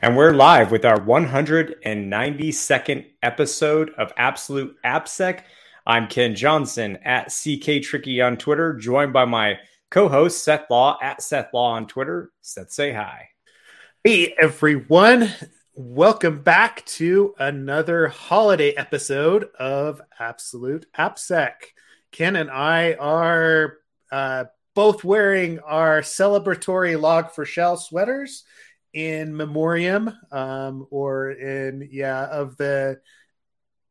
And we're live with our 192nd episode of Absolute AppSec. I'm Ken Johnson at CK Tricky on Twitter, joined by my co-host Seth Law at Seth Law on Twitter. Seth, say hi. Hey everyone. Welcome back to another holiday episode of Absolute AppSec. Ken and I are uh, both wearing our celebratory Log4Shell sweaters in memoriam um, or in yeah of the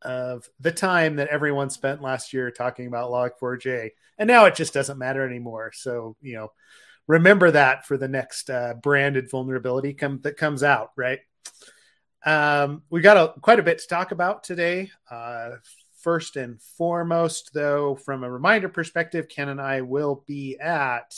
of the time that everyone spent last year talking about log4j and now it just doesn't matter anymore. So you know remember that for the next uh, branded vulnerability come that comes out right? Um, we got a, quite a bit to talk about today. Uh, first and foremost though from a reminder perspective ken and i will be at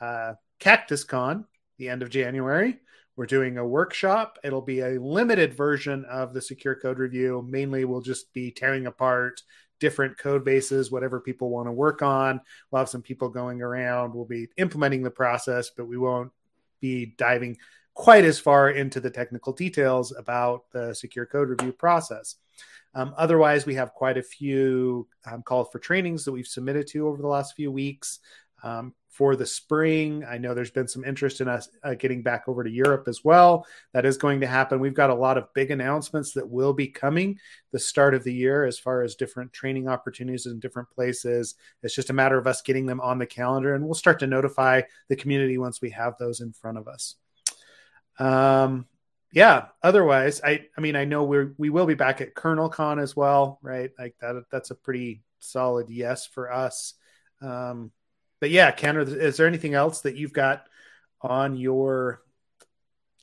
uh, cactuscon the end of january we're doing a workshop. It'll be a limited version of the secure code review. Mainly, we'll just be tearing apart different code bases, whatever people want to work on. We'll have some people going around. We'll be implementing the process, but we won't be diving quite as far into the technical details about the secure code review process. Um, otherwise, we have quite a few um, calls for trainings that we've submitted to over the last few weeks. Um, for the spring. I know there's been some interest in us uh, getting back over to Europe as well. That is going to happen. We've got a lot of big announcements that will be coming the start of the year as far as different training opportunities in different places. It's just a matter of us getting them on the calendar, and we'll start to notify the community once we have those in front of us. Um, yeah. Otherwise, I I mean I know we're we will be back at KernelCon as well, right? Like that. That's a pretty solid yes for us. Um, but yeah, Ken, is there anything else that you've got on your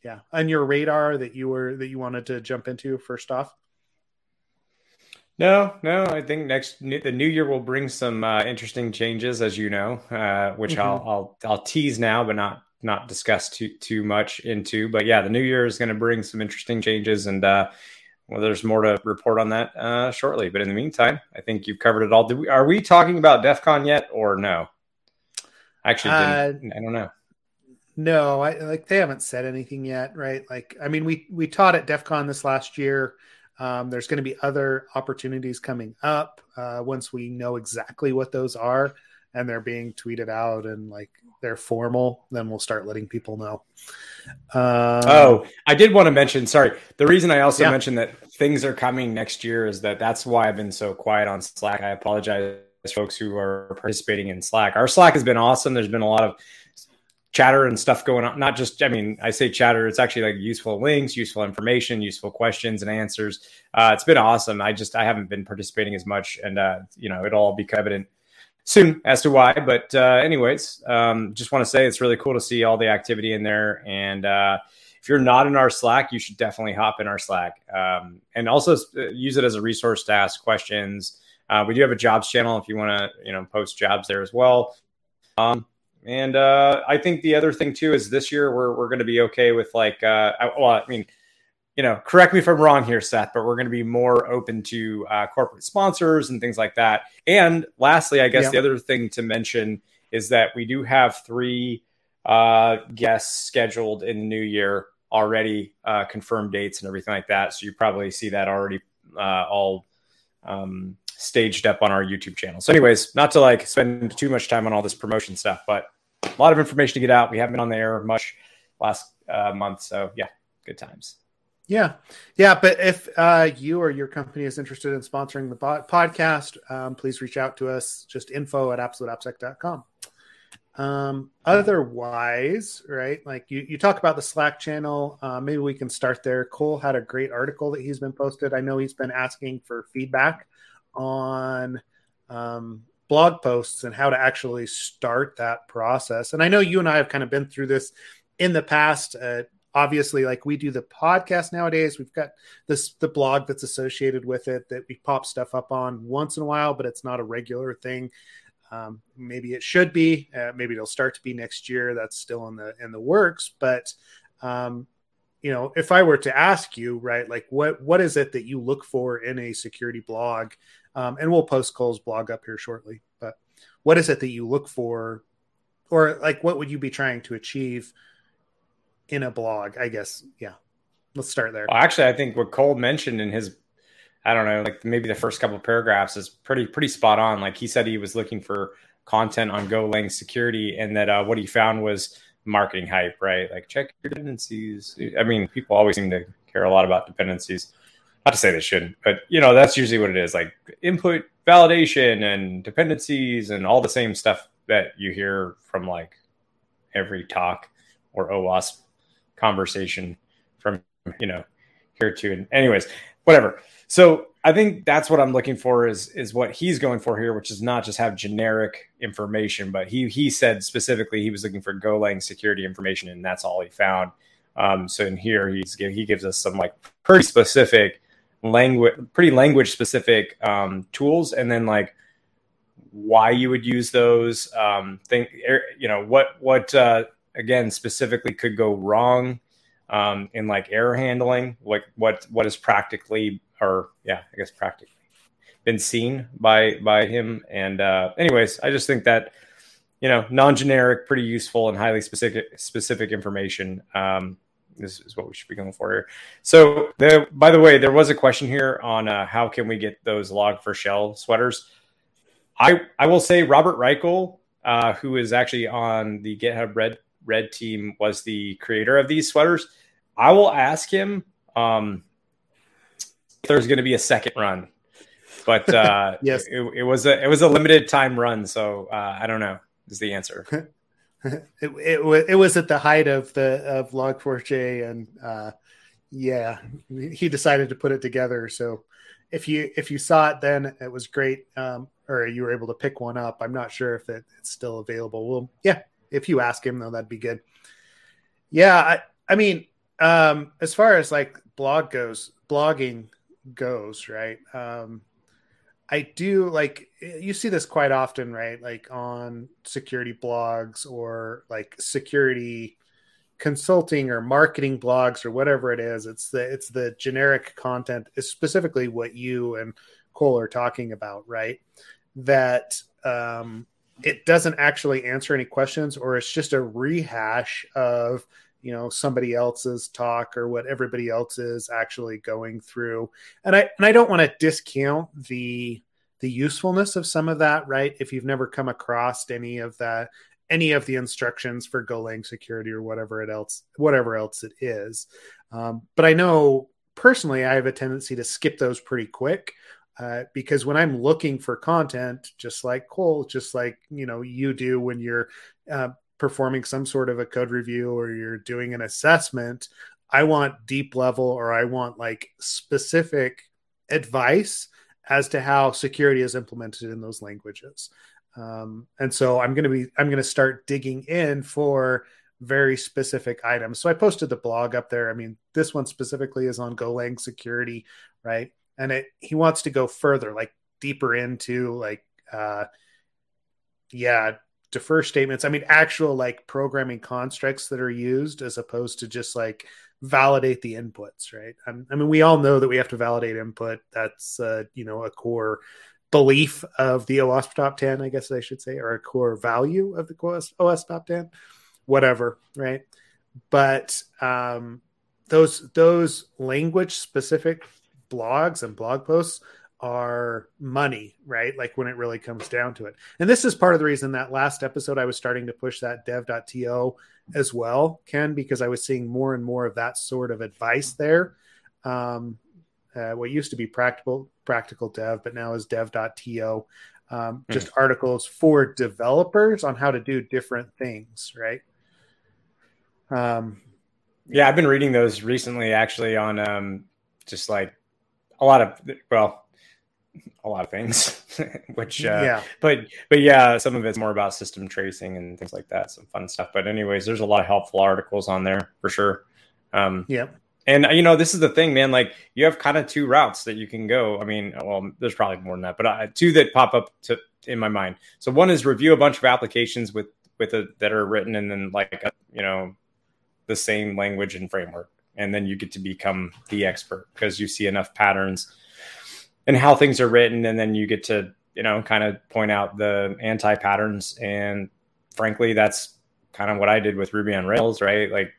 yeah on your radar that you were that you wanted to jump into first off? No, no. I think next the new year will bring some uh, interesting changes, as you know, uh, which mm-hmm. I'll, I'll I'll tease now, but not not discuss too too much into. But yeah, the new year is going to bring some interesting changes, and uh, well, there's more to report on that uh, shortly. But in the meantime, I think you've covered it all. We, are we talking about DEF CON yet, or no? Actually, uh, I don't know. No, I like they haven't said anything yet, right? Like, I mean, we we taught at DEF CON this last year. Um, there's going to be other opportunities coming up uh, once we know exactly what those are and they're being tweeted out and like they're formal. Then we'll start letting people know. Um, oh, I did want to mention. Sorry, the reason I also yeah. mentioned that things are coming next year is that that's why I've been so quiet on Slack. I apologize folks who are participating in Slack. Our Slack has been awesome. There's been a lot of chatter and stuff going on. Not just, I mean, I say chatter, it's actually like useful links, useful information, useful questions and answers. Uh, it's been awesome. I just, I haven't been participating as much and, uh, you know, it'll all be evident soon as to why. But, uh, anyways, um, just want to say it's really cool to see all the activity in there. And, uh, if you're not in our Slack, you should definitely hop in our Slack um, and also uh, use it as a resource to ask questions, uh, we do have a jobs channel if you want to, you know, post jobs there as well. Um, and uh, I think the other thing too is this year we're we're going to be okay with like, uh, I, well, I mean, you know, correct me if I'm wrong here, Seth, but we're going to be more open to uh, corporate sponsors and things like that. And lastly, I guess yeah. the other thing to mention is that we do have three uh, guests scheduled in the new year already, uh, confirmed dates and everything like that. So you probably see that already uh, all um, staged up on our YouTube channel. So, anyways, not to like spend too much time on all this promotion stuff, but a lot of information to get out. We haven't been on the air much last uh, month, so yeah, good times. Yeah, yeah. But if uh, you or your company is interested in sponsoring the podcast, um, please reach out to us. Just info at absoluteappsec.com. Um, otherwise, right, like you, you talk about the Slack channel, uh, maybe we can start there. Cole had a great article that he's been posted. I know he's been asking for feedback on um, blog posts and how to actually start that process. And I know you and I have kind of been through this in the past. Uh, obviously, like we do the podcast nowadays, we've got this the blog that's associated with it that we pop stuff up on once in a while, but it's not a regular thing. Um, maybe it should be. Uh, maybe it'll start to be next year. That's still in the in the works. But um, you know, if I were to ask you, right, like what what is it that you look for in a security blog? Um, and we'll post Cole's blog up here shortly. But what is it that you look for, or like what would you be trying to achieve in a blog? I guess, yeah. let's start there. Well, actually, I think what Cole mentioned in his, I don't know, like maybe the first couple of paragraphs is pretty pretty spot on. Like he said, he was looking for content on Golang security, and that uh, what he found was marketing hype, right? Like check your dependencies. I mean, people always seem to care a lot about dependencies. Not to say they shouldn't, but you know that's usually what it is. Like input validation and dependencies and all the same stuff that you hear from like every talk or OWASP conversation from you know here to and anyways whatever so i think that's what i'm looking for is is what he's going for here which is not just have generic information but he he said specifically he was looking for golang security information and that's all he found um, so in here he's he gives us some like pretty specific language pretty language specific um, tools and then like why you would use those um, think er, you know what what uh, again specifically could go wrong um, in like error handling, like what what is practically or yeah, I guess practically been seen by by him. And uh, anyways, I just think that you know non-generic, pretty useful and highly specific specific information. Um, this is what we should be going for here. So, the, by the way, there was a question here on uh, how can we get those Log4Shell sweaters. I I will say Robert Reichel, uh, who is actually on the GitHub Red Red Team was the creator of these sweaters. I will ask him um, if there's going to be a second run, but uh, yes, it, it, was a it was a limited time run, so uh, I don't know is the answer. it, it, it was at the height of the of Log4j, and uh, yeah, he decided to put it together. So if you if you saw it then, it was great. Um, or you were able to pick one up. I'm not sure if it, it's still available. Well, yeah, if you ask him though, that'd be good. Yeah, I, I mean, um, as far as like blog goes, blogging goes, right? Um, I do like you see this quite often, right? Like on security blogs or like security consulting or marketing blogs or whatever it is. It's the it's the generic content, is specifically what you and Cole are talking about, right? That um, it doesn't actually answer any questions or it's just a rehash of you know somebody else's talk or what everybody else is actually going through. And i and i don't want to discount the the usefulness of some of that right? If you've never come across any of that any of the instructions for golang security or whatever it else whatever else it is. Um, but i know personally i have a tendency to skip those pretty quick uh, because when I'm looking for content, just like Cole, just like you know you do when you're uh, performing some sort of a code review or you're doing an assessment, I want deep level or I want like specific advice as to how security is implemented in those languages. Um, and so I'm going to be I'm going to start digging in for very specific items. So I posted the blog up there. I mean, this one specifically is on Golang security, right? and it he wants to go further like deeper into like uh yeah defer statements. I mean actual like programming constructs that are used as opposed to just like validate the inputs right? I mean we all know that we have to validate input. That's uh you know a core belief of the OWASP top 10 i guess i should say or a core value of the OS top 10 whatever right? But um those those language specific blogs and blog posts are money, right? Like when it really comes down to it. And this is part of the reason that last episode I was starting to push that dev.to as well, Ken, because I was seeing more and more of that sort of advice there. Um, uh, what used to be practical practical dev, but now is dev.to. Um, hmm. just mm. articles for developers on how to do different things, right? Um, yeah, I've been reading those recently, actually, on um, just like a lot of well a lot of things which uh, yeah. but but yeah some of it's more about system tracing and things like that some fun stuff. But anyways there's a lot of helpful articles on there for sure. Um yeah and you know this is the thing man like you have kind of two routes that you can go. I mean well there's probably more than that but uh, two that pop up to in my mind. So one is review a bunch of applications with with a, that are written and then like a, you know the same language and framework. And then you get to become the expert because you see enough patterns and how things are written and then you get to you know kind of point out the anti patterns and frankly that's kind of what i did with ruby on rails right like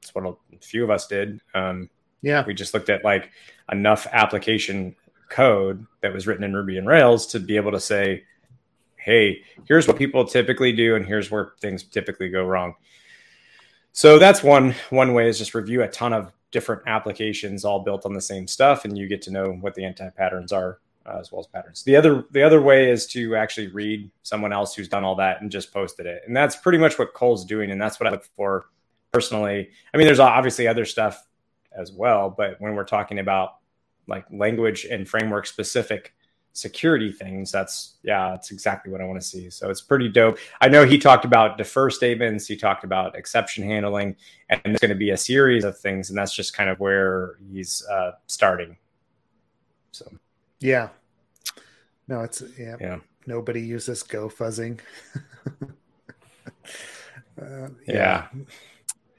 it's what a few of us did um, Yeah. We just looked at like enough application code that was written in Ruby on Rails to be able to say, hey, here's what people typically do, and here's where things typically go wrong. So that's one one way is just review a ton of different applications all built on the same stuff, and you get to know what the anti patterns are uh, as well as patterns. The other the other way is to actually read someone else who's done all that and just posted it, and that's pretty much what Cole's doing, and that's what I look for personally. I mean, there's obviously other stuff as well, but when we're talking about like language and framework specific security things that's yeah that's exactly what i want to see so it's pretty dope i know he talked about defer statements he talked about exception handling and it's going to be a series of things and that's just kind of where he's uh, starting so yeah no it's yeah, yeah. nobody uses go fuzzing uh, yeah. yeah.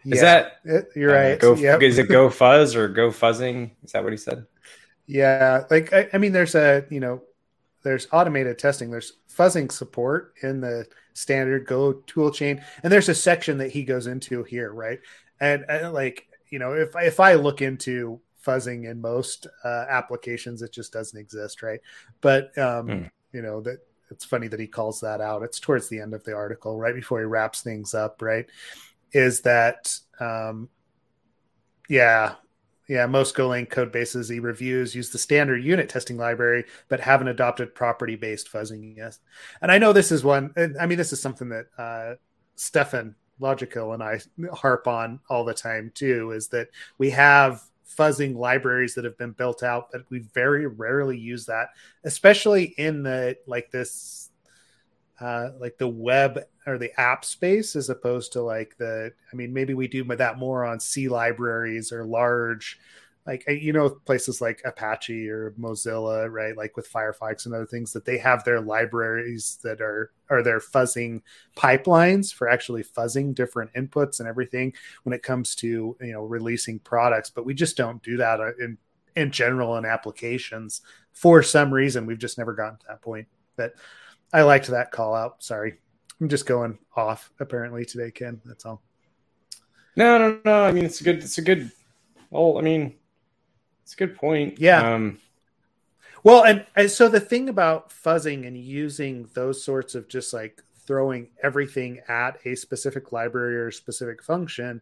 Is that it, you're uh, right? Go, yep. Is it go fuzz or go fuzzing? Is that what he said? Yeah, like I, I, mean, there's a you know, there's automated testing. There's fuzzing support in the standard Go tool chain, and there's a section that he goes into here, right? And, and like you know, if if I look into fuzzing in most uh, applications, it just doesn't exist, right? But um, mm. you know that it's funny that he calls that out. It's towards the end of the article, right before he wraps things up, right? Is that um, yeah, yeah, most Golang code bases he reviews use the standard unit testing library, but haven't adopted property based fuzzing yet. And I know this is one, I mean, this is something that uh, Stefan Logical and I harp on all the time too, is that we have fuzzing libraries that have been built out, but we very rarely use that, especially in the like this uh, like the web or the app space as opposed to like the i mean maybe we do that more on c libraries or large like you know places like apache or mozilla right? Like with firefox and other things that they have their libraries that are are their fuzzing pipelines for actually fuzzing different inputs and everything when it comes to you know releasing products. But we just don't do that uh, in in general in applications for some reason. We've just never gotten to that point but I liked that call out. Sorry. I'm just going off apparently today, Ken. That's all. No, no, no. I mean, it's a good, it's a good, well, I mean, it's a good point. Yeah. Um, well, and, and so the thing about fuzzing and using those sorts of just like throwing everything at a specific library or specific function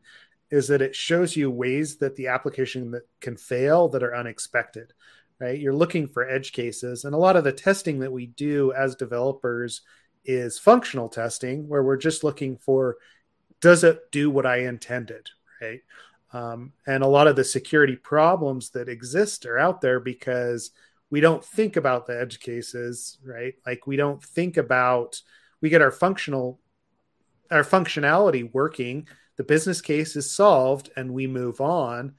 is that it shows you ways that the application that can fail that are unexpected right? You're looking for edge cases. And a lot of the testing that we do as developers is functional testing, where we're just looking for does it do what I intended, right? Um, and a lot of the security problems that exist are out there because we don't think about the edge cases, right? Like we don't think about we get our functional our functionality working, the business case is solved, and we move on,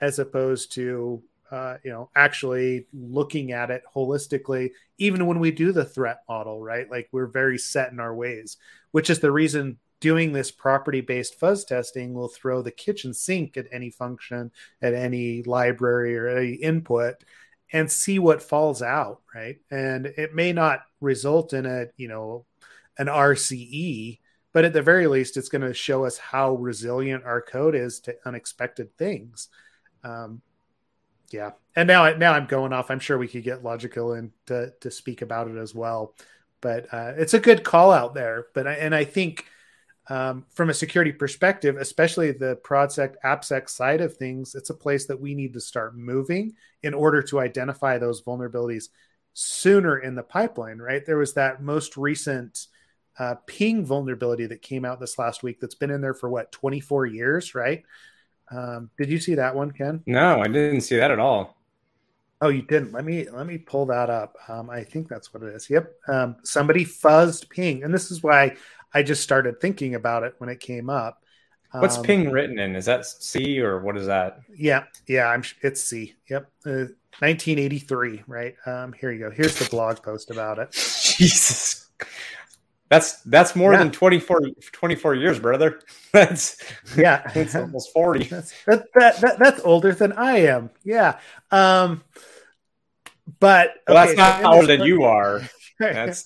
as opposed to uh, you know, actually looking at it holistically, even when we do the threat model, right? Like we're very set in our ways, which is the reason doing this property based fuzz testing will throw the kitchen sink at any function, at any library or any input and see what falls out, right? And it may not result in a, you know, an RCE, but at the very least, it's going to show us how resilient our code is to unexpected things. Um, yeah, and now now I'm going off. I'm sure we could get logical and to to speak about it as well, but uh, it's a good call out there. But I, and I think um, from a security perspective, especially the ProdSec AppSec side of things, it's a place that we need to start moving in order to identify those vulnerabilities sooner in the pipeline. Right? There was that most recent uh, ping vulnerability that came out this last week that's been in there for what 24 years, right? Um, did you see that one, Ken? No, I didn't see that at all. Oh, you didn't. Let me let me pull that up. Um, I think that's what it is. Yep. Um, somebody fuzzed ping, and this is why I just started thinking about it when it came up. What's um, ping written in? Is that C or what is that? Yeah, yeah, I'm. It's C. Yep. Uh, 1983. Right. Um, here you go. Here's the blog post about it. Jesus. That's that's more yeah. than 24, 24 years, brother. That's yeah, it's almost 40. That's, that, that, that, that's older than I am. Yeah. Um but well, okay, that's not so older than you are. That's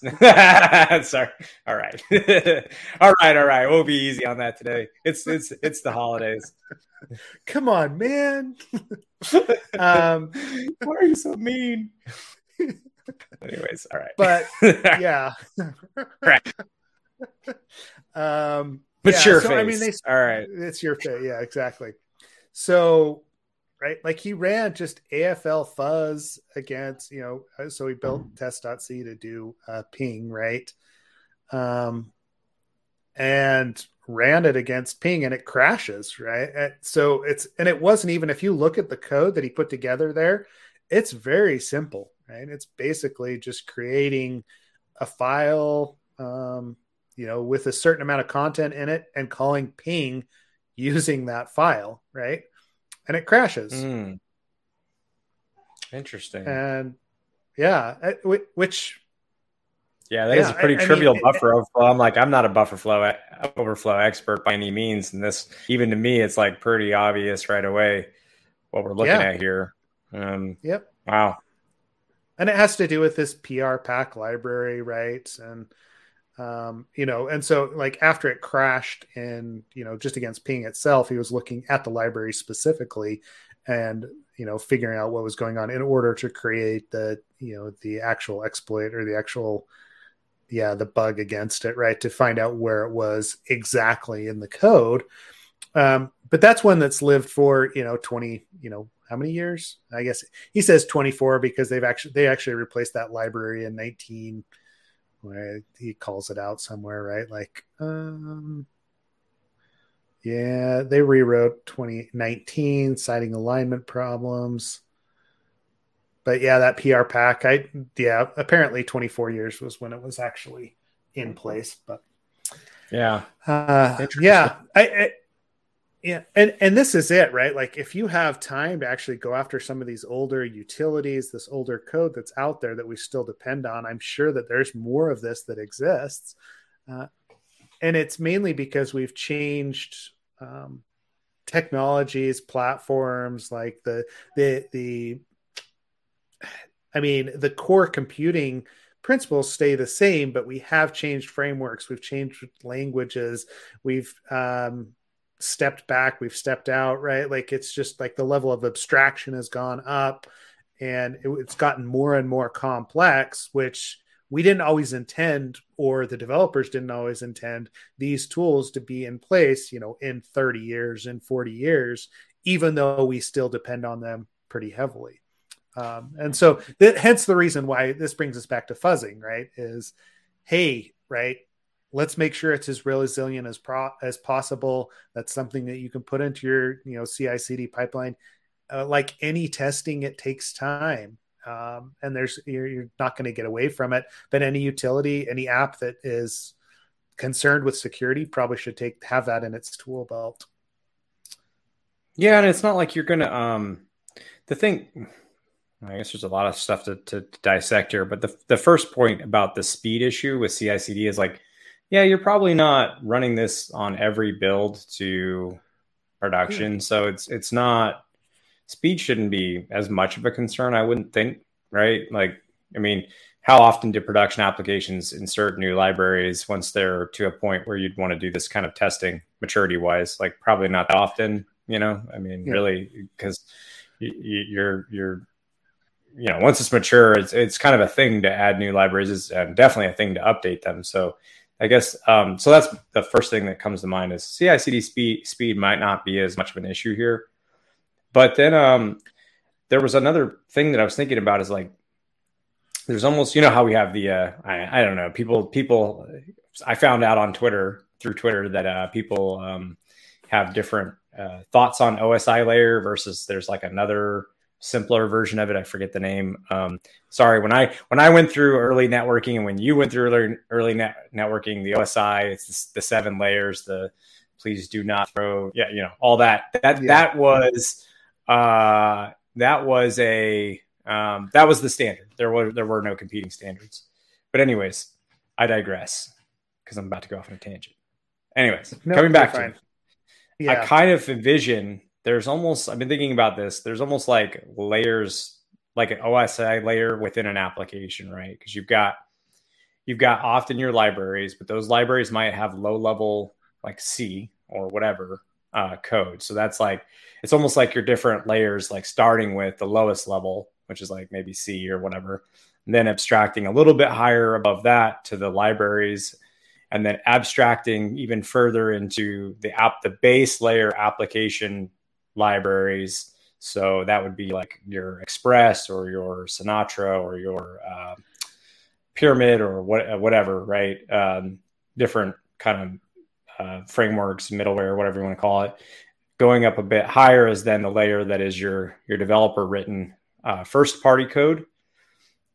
sorry. All right. all right, all right. We'll be easy on that today. It's it's it's the holidays. Come on, man. um, Why are you so mean? Anyways, all right. But yeah. right. um Mature yeah, so, face. I mean, they, all right. It's your face. Yeah, exactly. So, right, like he ran just AFL fuzz against, you know, uh, so he built test.c to do uh, ping, right? Um, and ran it against ping and it crashes, right? And so it's, and it wasn't even, if you look at the code that he put together there, it's very simple, right? It's basically just creating a file, um, you know, with a certain amount of content in it and calling ping using that file, right? And it crashes. Mm. Interesting. And yeah, which yeah, that yeah, is a pretty I, trivial I mean, buffer overflow. I'm like, I'm not a buffer flow overflow expert by any means, and this even to me, it's like pretty obvious right away what we're looking yeah. at here. Um, yep. Wow. And it has to do with this PR pack library, right? And um, you know, and so like after it crashed in, you know, just against ping itself, he was looking at the library specifically and, you know, figuring out what was going on in order to create the, you know, the actual exploit or the actual, yeah, the bug against it, right? To find out where it was exactly in the code. Um, but that's one that's lived for, you know, 20, you know, how many years? I guess he says 24 because they've actually, they actually replaced that library in 19- where he calls it out somewhere, right? Like, um, yeah, they rewrote 2019, citing alignment problems. But yeah, that PR pack, I yeah, apparently 24 years was when it was actually in place. But yeah, uh, yeah, I, I yeah, and and this is it, right? Like if you have time to actually go after some of these older utilities, this older code that's out there that we still depend on, I'm sure that there's more of this that exists, uh, and it's mainly because we've changed um, technologies, platforms, like the the the. I mean, the core computing principles stay the same, but we have changed frameworks, we've changed languages, we've um, stepped back, we've stepped out, right? Like it's just like the level of abstraction has gone up and it, it's gotten more and more complex, which we didn't always intend, or the developers didn't always intend these tools to be in place, you know, in 30 years, in 40 years, even though we still depend on them pretty heavily. Um, and so, th- hence the reason why this brings us back to fuzzing, right? Is hey, right? Let's make sure it's as resilient as pro- as possible. That's something that you can put into your you know CI/CD pipeline. Uh, like any testing, it takes time, um, and there's you're, you're not going to get away from it. But any utility, any app that is concerned with security, probably should take have that in its tool belt. Yeah, and it's not like you're gonna. Um, the thing, I guess there's a lot of stuff to, to, to dissect here, but the the first point about the speed issue with CI/CD is like yeah, you're probably not running this on every build to production, hmm. so it's it's not speed shouldn't be as much of a concern. I wouldn't think, right? Like, I mean, how often do production applications insert new libraries once they're to a point where you'd want to do this kind of testing maturity wise? Like, probably not that often. You know, I mean, yeah. really, because you're you're you know once it's mature it's it's kind of a thing to add new libraries and definitely a thing to update them so I guess um, so. That's the first thing that comes to mind is CI/CD speed. Speed might not be as much of an issue here, but then um, there was another thing that I was thinking about is like there's almost you know how we have the uh, I, I don't know people people I found out on Twitter through Twitter that uh, people um, have different uh, thoughts on OSI layer versus there's like another simpler version of it. I forget the name. Um, sorry, when I when I went through early networking and when you went through early, early net, networking, the OSI, it's the, the, seven layers. The please do not throw, yeah, you know, all that. That yeah. that was uh, that was a um, that was the standard. There were there were no competing standards. But anyways, I digress because I'm about to go off on a tangent. Anyways, no, coming back to, yeah. I kind of envision there's almost I've been thinking about this. There's almost like layers, like an OSI layer within an application, right? Because you've got you've got often your libraries, but those libraries might have low level like C or whatever uh, code. So that's like it's almost like your different layers, like starting with the lowest level, which is like maybe C or whatever, and then abstracting a little bit higher above that to the libraries, and then abstracting even further into the app, the base layer application libraries. So that would be like your Express or your Sinatra or your uh, Pyramid or what, whatever, right? Um, different kind of uh, frameworks, middleware, whatever you want to call it. Going up a bit higher is then the layer that is your your developer written uh, first party code,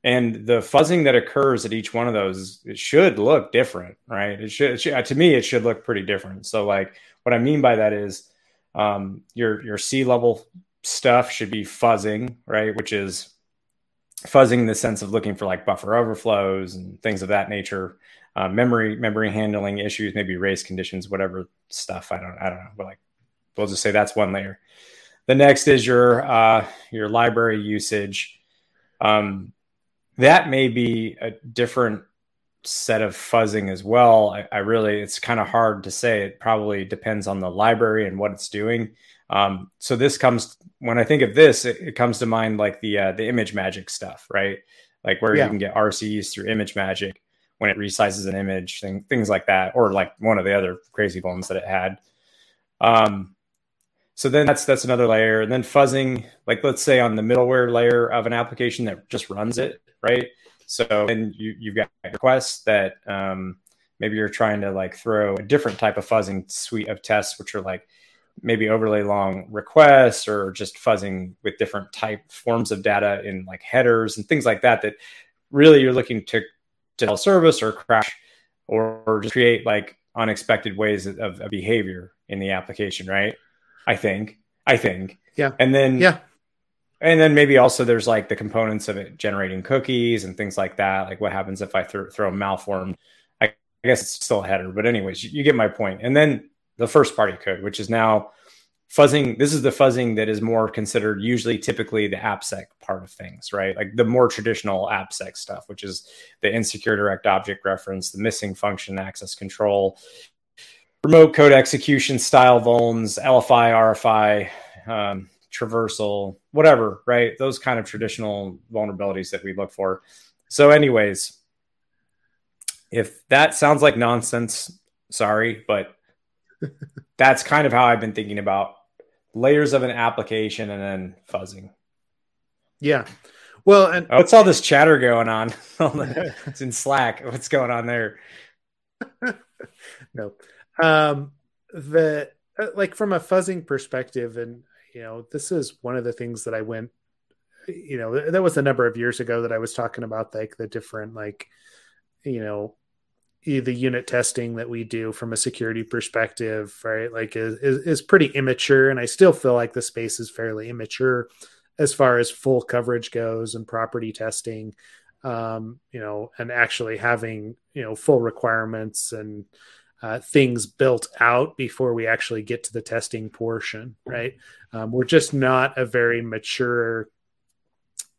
and the fuzzing that occurs at each one of those it should look different, right? It should, it should to me it should look pretty different. So like what I mean by that is um, your your C level stuff should be fuzzing, right? Which is fuzzing in the sense of looking for like buffer overflows and things of that nature uh, memory memory handling issues, maybe race conditions, whatever stuff. I don't I don't know, but like we'll just say that's one layer. The next is your uh, your library usage. Um, that may be a different set of fuzzing as well. I, I really it's kind of hard to say. It probably depends on the library and what it's doing. Um, so this comes when I think of this, it, it comes to mind like the uh, the ImageMagick stuff, right? Like where yeah. you can get RCs through ImageMagick when it resizes an image, thing, things like that, or like one of the other crazy ones that it had. Um, so then that's that's another layer, and then fuzzing, like let's say on the middleware layer of an application that just runs it, right? So then you you've got requests that um, maybe you're trying to like throw a different type of fuzzing suite of tests, which are like maybe overlay long requests or just fuzzing with different type forms of data in like headers and things like that. That really you're looking to tell service or crash or, or just create like unexpected ways of, of, behavior in the application, right? I think. I think. Yeah. And then yeah. And then maybe also there's like the components of it generating cookies and things like that. Like what happens if I th- throw malformed? I, I guess it's still a header, but anyways, you, you get my point. And then the first party code, which is now fuzzing this is the fuzzing that is more considered usually typically the appsec part of things right like the more traditional appsec stuff which is the insecure direct object reference the missing function access control remote code execution style vulns lfi rfi um, traversal whatever right those kind of traditional vulnerabilities that we look for so anyways if that sounds like nonsense sorry but that's kind of how I've been thinking about layers of an application and then fuzzing. Yeah. Well, and oh, what's all this chatter going on? it's in Slack. What's going on there? no. Um, the uh, like from a fuzzing perspective, and you know, this is one of the things that I went. You know, that was a number of years ago that I was talking about, like the different, like, you know, the unit testing that we do from a security perspective, right? Like is, is, pretty immature, and I still feel like the space is fairly immature as far as full coverage goes and property testing, um, you know, and actually having you know full requirements and uh, things built out before we actually get to the testing portion, right? Um, we're just not a very mature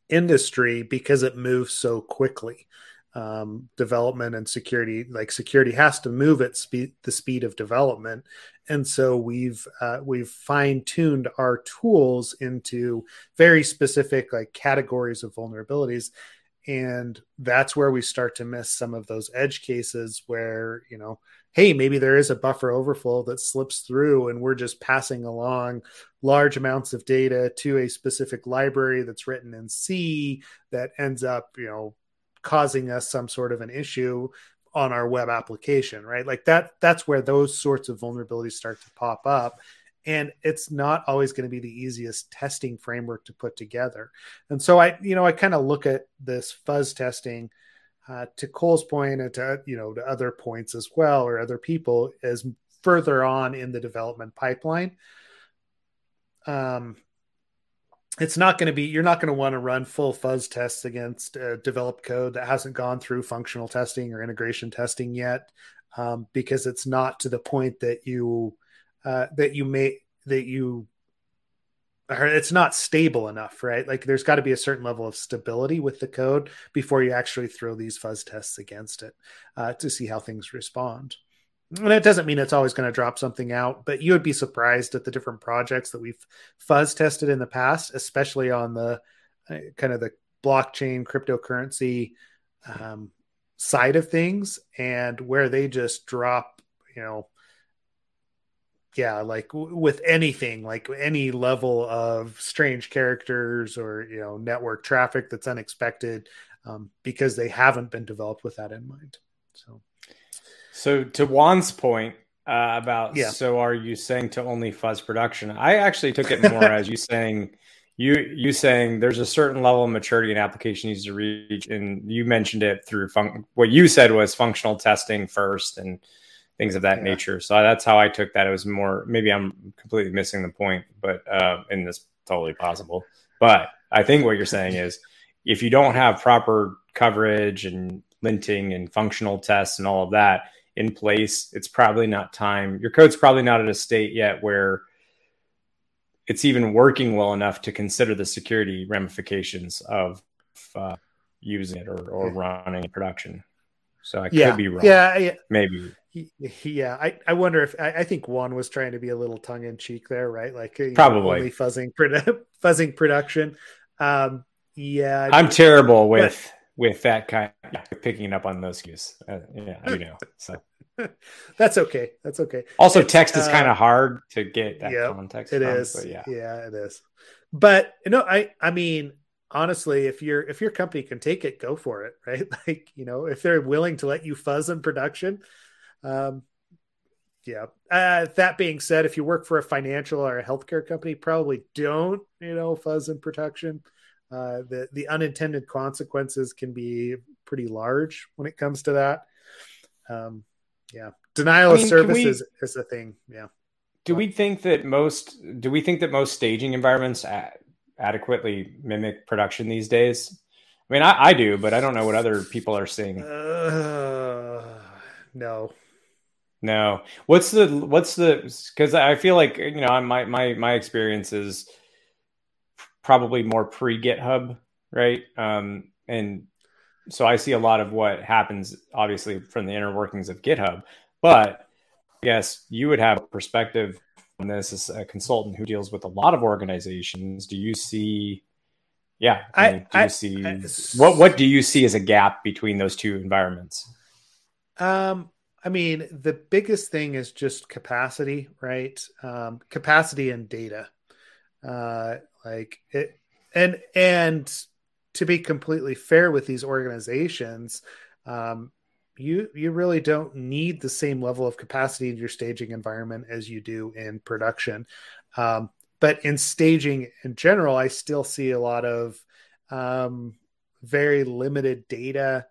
industry because it moves so quickly. Um, development and security like security has to move at speed the speed of development. And so we've uh, we've fine tuned our tools into very specific like categories of vulnerabilities. And that's where we start to miss some of those edge cases where you know hey maybe there is a buffer overflow that slips through and we're just passing along large amounts of data to a specific library that's written in c that ends up you know causing us some sort of an issue on our web application, right? Like that that's where those sorts of vulnerabilities start to pop up and it's not always going to be the easiest testing framework to put together. And so I you know I kind of look at this fuzz testing uh, to Cole's point and to you know to other points as well or other people as further on in the development pipeline. Um, it's not going to be you're not going to want to run full fuzz tests against uh, developed code that hasn't gone through functional testing or integration testing yet um, because it's not to the point that you uh, that you may that you it's not stable enough right? Like there's got to be a certain level of stability with the code before you actually throw these fuzz tests against it uh, to see how things respond. And it doesn't mean it's always going to drop something out, but you would be surprised at the different projects that we've fuzz tested in the past, especially on the uh, kind of the blockchain cryptocurrency um, side of things, and where they just drop, you know, yeah, like w- with anything, like any level of strange characters or you know network traffic that's unexpected, um, because they haven't been developed with that in mind. So. So to Juan's point uh, about yeah. so are you saying to only fuzz production? I actually took it more as you saying you you saying there's a certain level of maturity an application needs to reach, and you mentioned it through fun- what you said was functional testing first and things of that yeah. nature. So that's how I took that. It was more maybe I'm completely missing the point, but uh, and this totally possible. But I think what you're saying is if you don't have proper coverage and linting and functional tests and all of that, in place. It's probably not time. Your code's probably not at a state yet where it's even working well enough to consider the security ramifications of uh, using it or, or running production. So I yeah. could be wrong. Yeah, yeah. maybe. Yeah, I, I wonder if I, I think Juan was trying to be a little tongue in cheek there, right? Like probably know, fuzzing fuzzing production. Um, yeah, I'm terrible with with that kind of picking up on those cues. Uh, yeah, you know. So that's okay. That's okay. Also, it's, text is uh, kind of hard to get that yep, context. It from, is. yeah, yeah, it is. But you know, I I mean, honestly, if your if your company can take it, go for it, right? Like you know, if they're willing to let you fuzz in production, um, yeah. Uh, that being said, if you work for a financial or a healthcare company, probably don't you know fuzz in production uh, the the unintended consequences can be pretty large when it comes to that. Um, yeah, denial I mean, of service we, is, a thing. Yeah. Do we think that most do we think that most staging environments a- adequately mimic production these days? I mean, I, I, do, but I don't know what other people are seeing. Uh, no. No. What's the what's the because I feel like you know my my my experience is probably more pre GitHub, right? Um, and so I see a lot of what happens, obviously, from the inner workings of GitHub. But I guess you would have a perspective on this as a consultant who deals with a lot of organizations. Do you see? Yeah, I, mean, do you see I, what? What do you see as a gap between those two environments? Um, I mean, the biggest thing is just capacity, right? Um, capacity and data. Uh, like it, and and to be completely fair with these organizations, um, you you really don't need the same level of capacity in your staging environment as you do in production. Um, but in staging in general, I still see a lot of um, very limited data,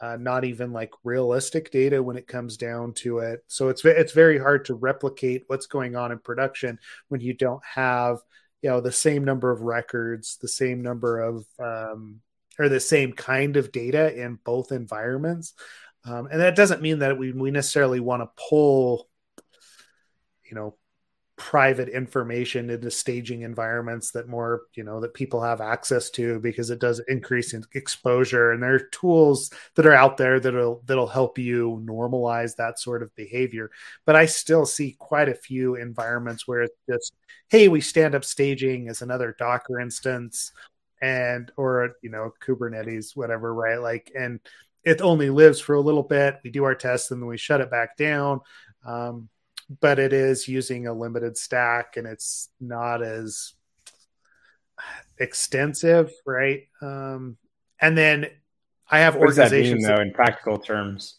uh, not even like realistic data when it comes down to it. So it's it's very hard to replicate what's going on in production when you don't have you know the same number of records the same number of um, or the same kind of data in both environments um, and that doesn't mean that we, we necessarily want to pull you know private information into staging environments that more you know that people have access to because it does increase in exposure. And there are tools that are out there that'll that'll help you normalize that sort of behavior. But i still see quite a few environments where it's just hey we stand up staging as another docker instance and or you know kubernetes whatever right? Like and it only lives for a little bit we do our tests and then we shut it back down um, but it is using a limited stack and it's not as extensive, right? Um, and then I have what organizations that mean, though in practical terms.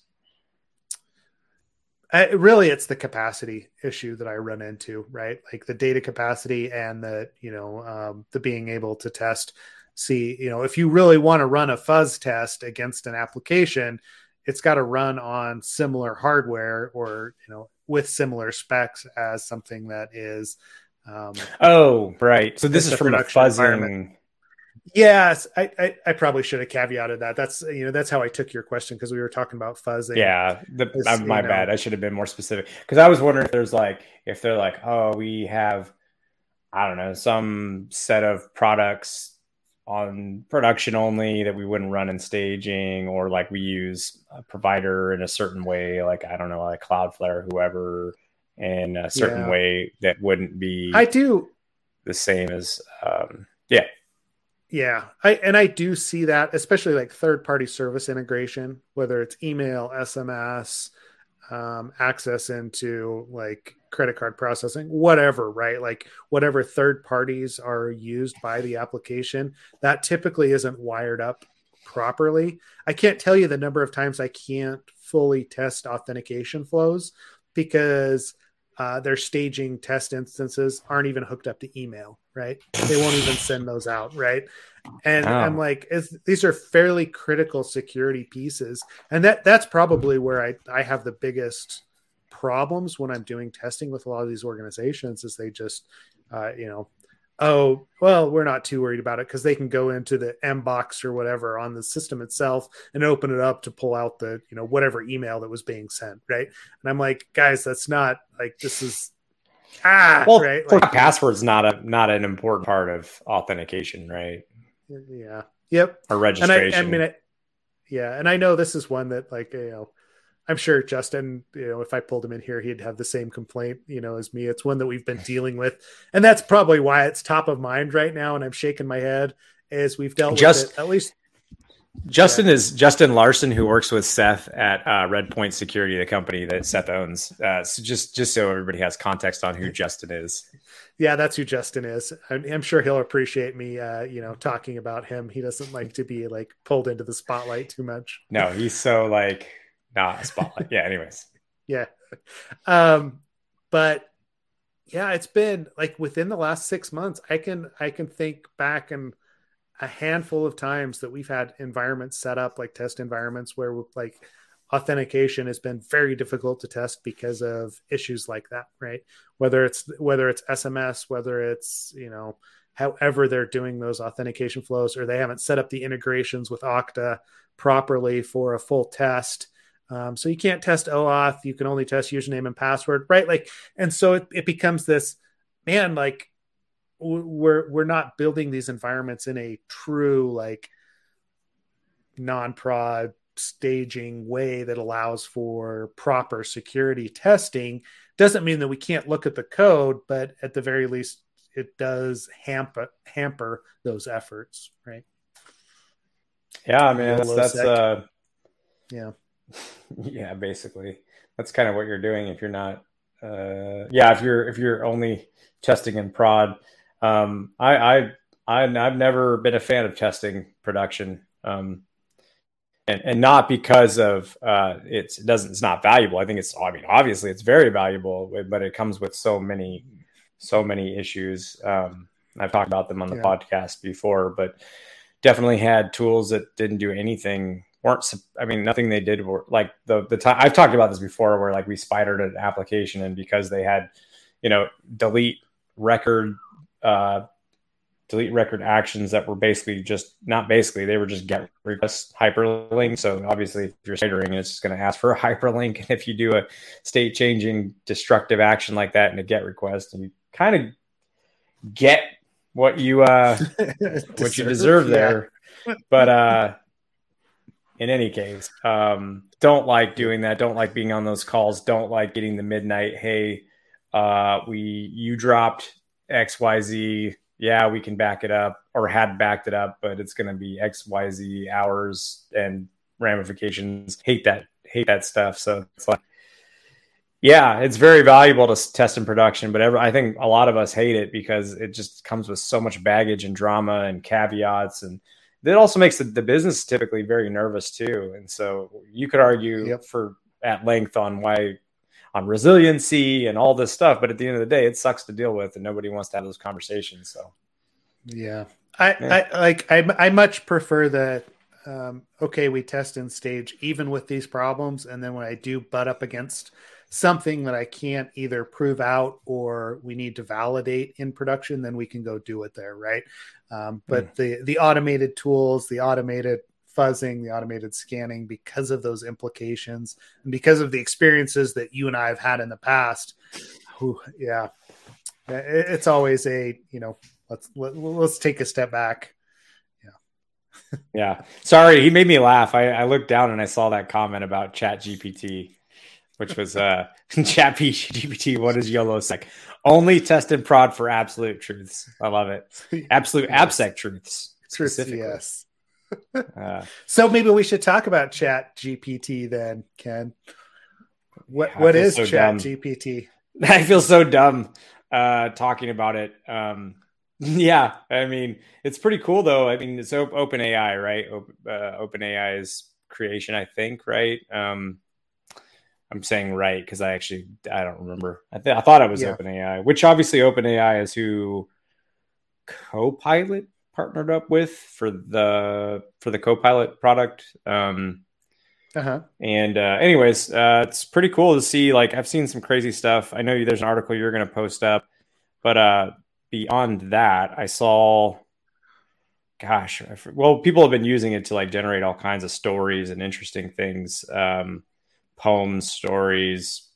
Uh, really, it's the capacity issue that I run into, right? Like the data capacity and the you know um, the being able to test. See, you know, if you really want to run a fuzz test against an application, it's got to run on similar hardware or you know with similar specs as something that is. Um, oh, right. So this is from a fuzzing. Yes, I, I, I, probably should have caveated that. That's you know that's how I took your question because we were talking about fuzzing. Yeah, the, my know. bad. I should have been more specific because I was wondering if there's like if they're like oh we have I don't know some set of products on production only that we wouldn't run in staging or like we use a provider in a certain way like i don't know like cloudflare whoever in a certain yeah. way that wouldn't be i do. the same as um yeah. Yeah. I and i do see that especially like third party service integration whether it's email sms um, access into like credit card processing, whatever, right? Like whatever third parties are used by the application, that typically isn't wired up properly. I can't tell you the number of times I can't fully test authentication flows because uh, their staging test instances aren't even hooked up to email, right? They won't even send those out, right? And. I'm like, these are fairly critical security pieces, and that that's probably where I I have the biggest problems when I'm doing testing with a lot of these organizations is they just, uh, you know, oh well we're not too worried about it because they can go into the mbox or whatever on the system itself and open it up to pull out the you know whatever email that was being sent right? And i'm like guys that's not like this is ah well right? like, password's not a not an important part of authentication right? Yeah. Yep. Or registration I, I mean I, yeah. And i know this is one that like you know I'm sure Justin, you know, if I pulled him in here, he'd have the same complaint, you know, as me. It's one that we've been dealing with, and that's probably why it's top of mind right now. And I'm shaking my head as we've dealt Just, with it. At least Justin yeah. is Justin Larson, who works with Seth at uh, Redpoint Security, the company that Seth owns. Uh, so just just so everybody has context on who Justin is. Yeah, that's who Justin is. I'm, I'm sure he'll appreciate me, uh, you know, talking about him. He doesn't like to be like pulled into the spotlight too much. No, he's so like Nah, spotlight. yeah. Anyways. yeah. Um, but yeah, it's been like within the last six months. I can I can think back and a handful of times that we've had environments set up like test environments where like authentication has been very difficult to test because of issues like that right whether it's whether it's sms whether it's you know however they're doing those authentication flows or they haven't set up the integrations with okta properly for a full test um, so you can't test OAuth. You can only test username and password, right? Like, and so it, it becomes this, man, like we're we're not building these environments in a true like non-prod staging way that allows for proper security testing. Doesn't mean that we can't look at the code, but at the very least, it does hamper hamper those efforts, right? Yeah, I mean that's, that's uh, yeah yeah, basically, that's kind of what you're doing if you're not. Uh, yeah, if you're if you're only testing in prod, um, I, I I have never been a fan of testing production, um, and and not because of uh, it's it doesn't it's not valuable. I think it's I mean obviously it's very valuable, but it comes with so many so many issues. Um, I've talked about them on the yeah. podcast before, but definitely had tools that didn't do anything weren't i mean nothing they did were like the the time i've talked about this before where like we spidered an application and because they had you know delete record uh delete record actions that were basically just not basically they were just get request hyperlink. So obviously if you're spidering it's going to ask for a hyperlink. And if you do a state changing destructive action like that in a get request and you kind of get what you uh what you deserve there. But uh in any case. Um, don't like doing that. Don't like being on those calls. Don't like getting the midnight. Hey, uh, we you dropped X Y Z. Yeah, we can back it up or had backed it up, but it's going to be X Y Z hours and ramifications. Hate that. Hate that stuff. So it's like. Yeah, it's very valuable to test in production, but every, I think a lot of us hate it because it just comes with so much baggage and drama and caveats and that also makes the, the business typically very nervous too. And so you could argue yep. for at length on why on resiliency and all this stuff, but at the end of the day, it sucks to deal with, and nobody wants to have those conversations. So, yeah, I, yeah. I like I, I much prefer that. Um, okay, we test in stage even with these problems, and then when I do butt up against something that I can't either prove out or we need to validate in production, then we can go do it there, right? Um, but mm. the the automated tools, the automated fuzzing, the automated scanning, because of those implications and because of the experiences that you and I have had in the past, whew, yeah, it's always a you know let's let, us let us take a step back Yeah. yeah. Sorry, he made me laugh. I, I, looked down and I saw that comment about Chat GPT, which was uh Chat GPT. What is YOLO sec? Only test and prod for absolute truths. I love it. Absolute yes. absec truths. Specifically. Yes. uh, so maybe we should talk about Chat GPT then, Ken. What what is so Chat dumb. GPT? I feel so dumb uh, talking about it. Um, yeah, I mean, it's pretty cool though. I mean, it's open AI, right? Uh, open AI's creation, I think, right? Um, I'm saying right because I actually I don't remember. I, th- I thought it was yeah. OpenAI, which obviously OpenAI is who Copilot partnered up with for the for the Copilot product. Um, uh-huh. And uh, anyways, uh, it's pretty cool to see. Like I've seen some crazy stuff. I know there's an article you're going to post up, but uh, beyond that, I saw. Gosh, well, people have been using it to like generate all kinds of stories and interesting things, um, poems, stories,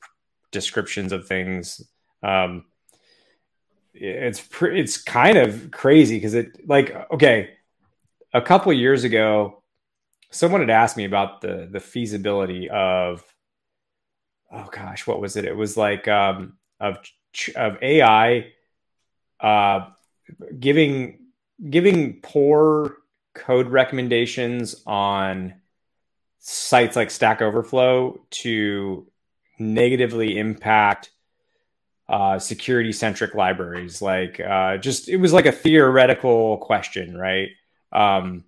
descriptions of things. Um, it's it's kind of crazy because it like okay, a couple years ago, someone had asked me about the the feasibility of oh gosh, what was it? It was like um, of of AI uh, giving giving poor code recommendations on sites like Stack Overflow to negatively impact uh, security centric libraries. Like, uh, just it was like a theoretical question, right? Um,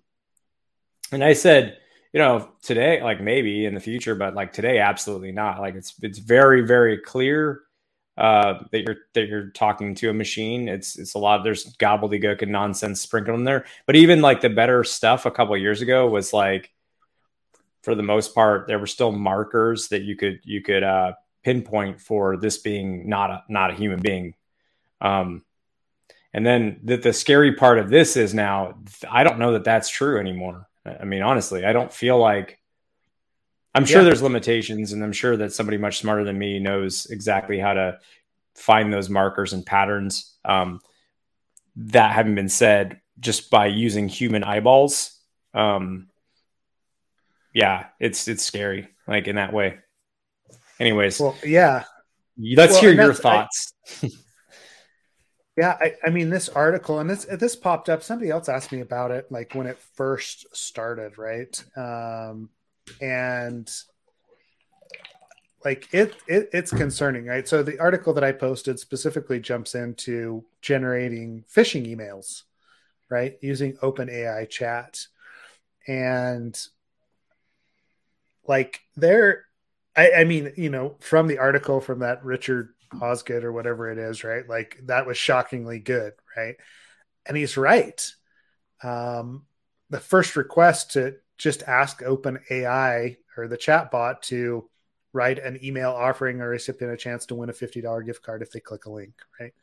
and I said, you know, today, like maybe in the future, but like today, absolutely not. Like it's it's very very clear uh, that you're that you're talking to a machine. It's it's a lot. There's gobbledygook and nonsense sprinkled in there. But even like the better stuff a couple years ago was like, for the most part, there were still markers that you could you could uh, pinpoint for this being not a not a human being. Um, and then the, the scary part of this is now I don't know that that's true anymore. I mean, honestly, I don't feel like I'm sure yeah. there's limitations, and I'm sure that somebody much smarter than me knows exactly how to find those markers and patterns. Um, that haven't been said just by using human eyeballs. Um, yeah, it's it's scary, like in that way. Anyways, well, yeah. Let's well, hear your thoughts. I, yeah, I, I, mean, this article and this this popped up. Somebody else asked me about it, like when it first started, right? Um, and like it, it it's concerning right so the article that i posted specifically jumps into generating phishing emails right using open ai chat and like there I, I mean you know from the article from that richard osgood or whatever it is right like that was shockingly good right and he's right um the first request to just ask Open AI or the chatbot to write an email offering a recipient a chance to win a $50 gift card if they click a link, right?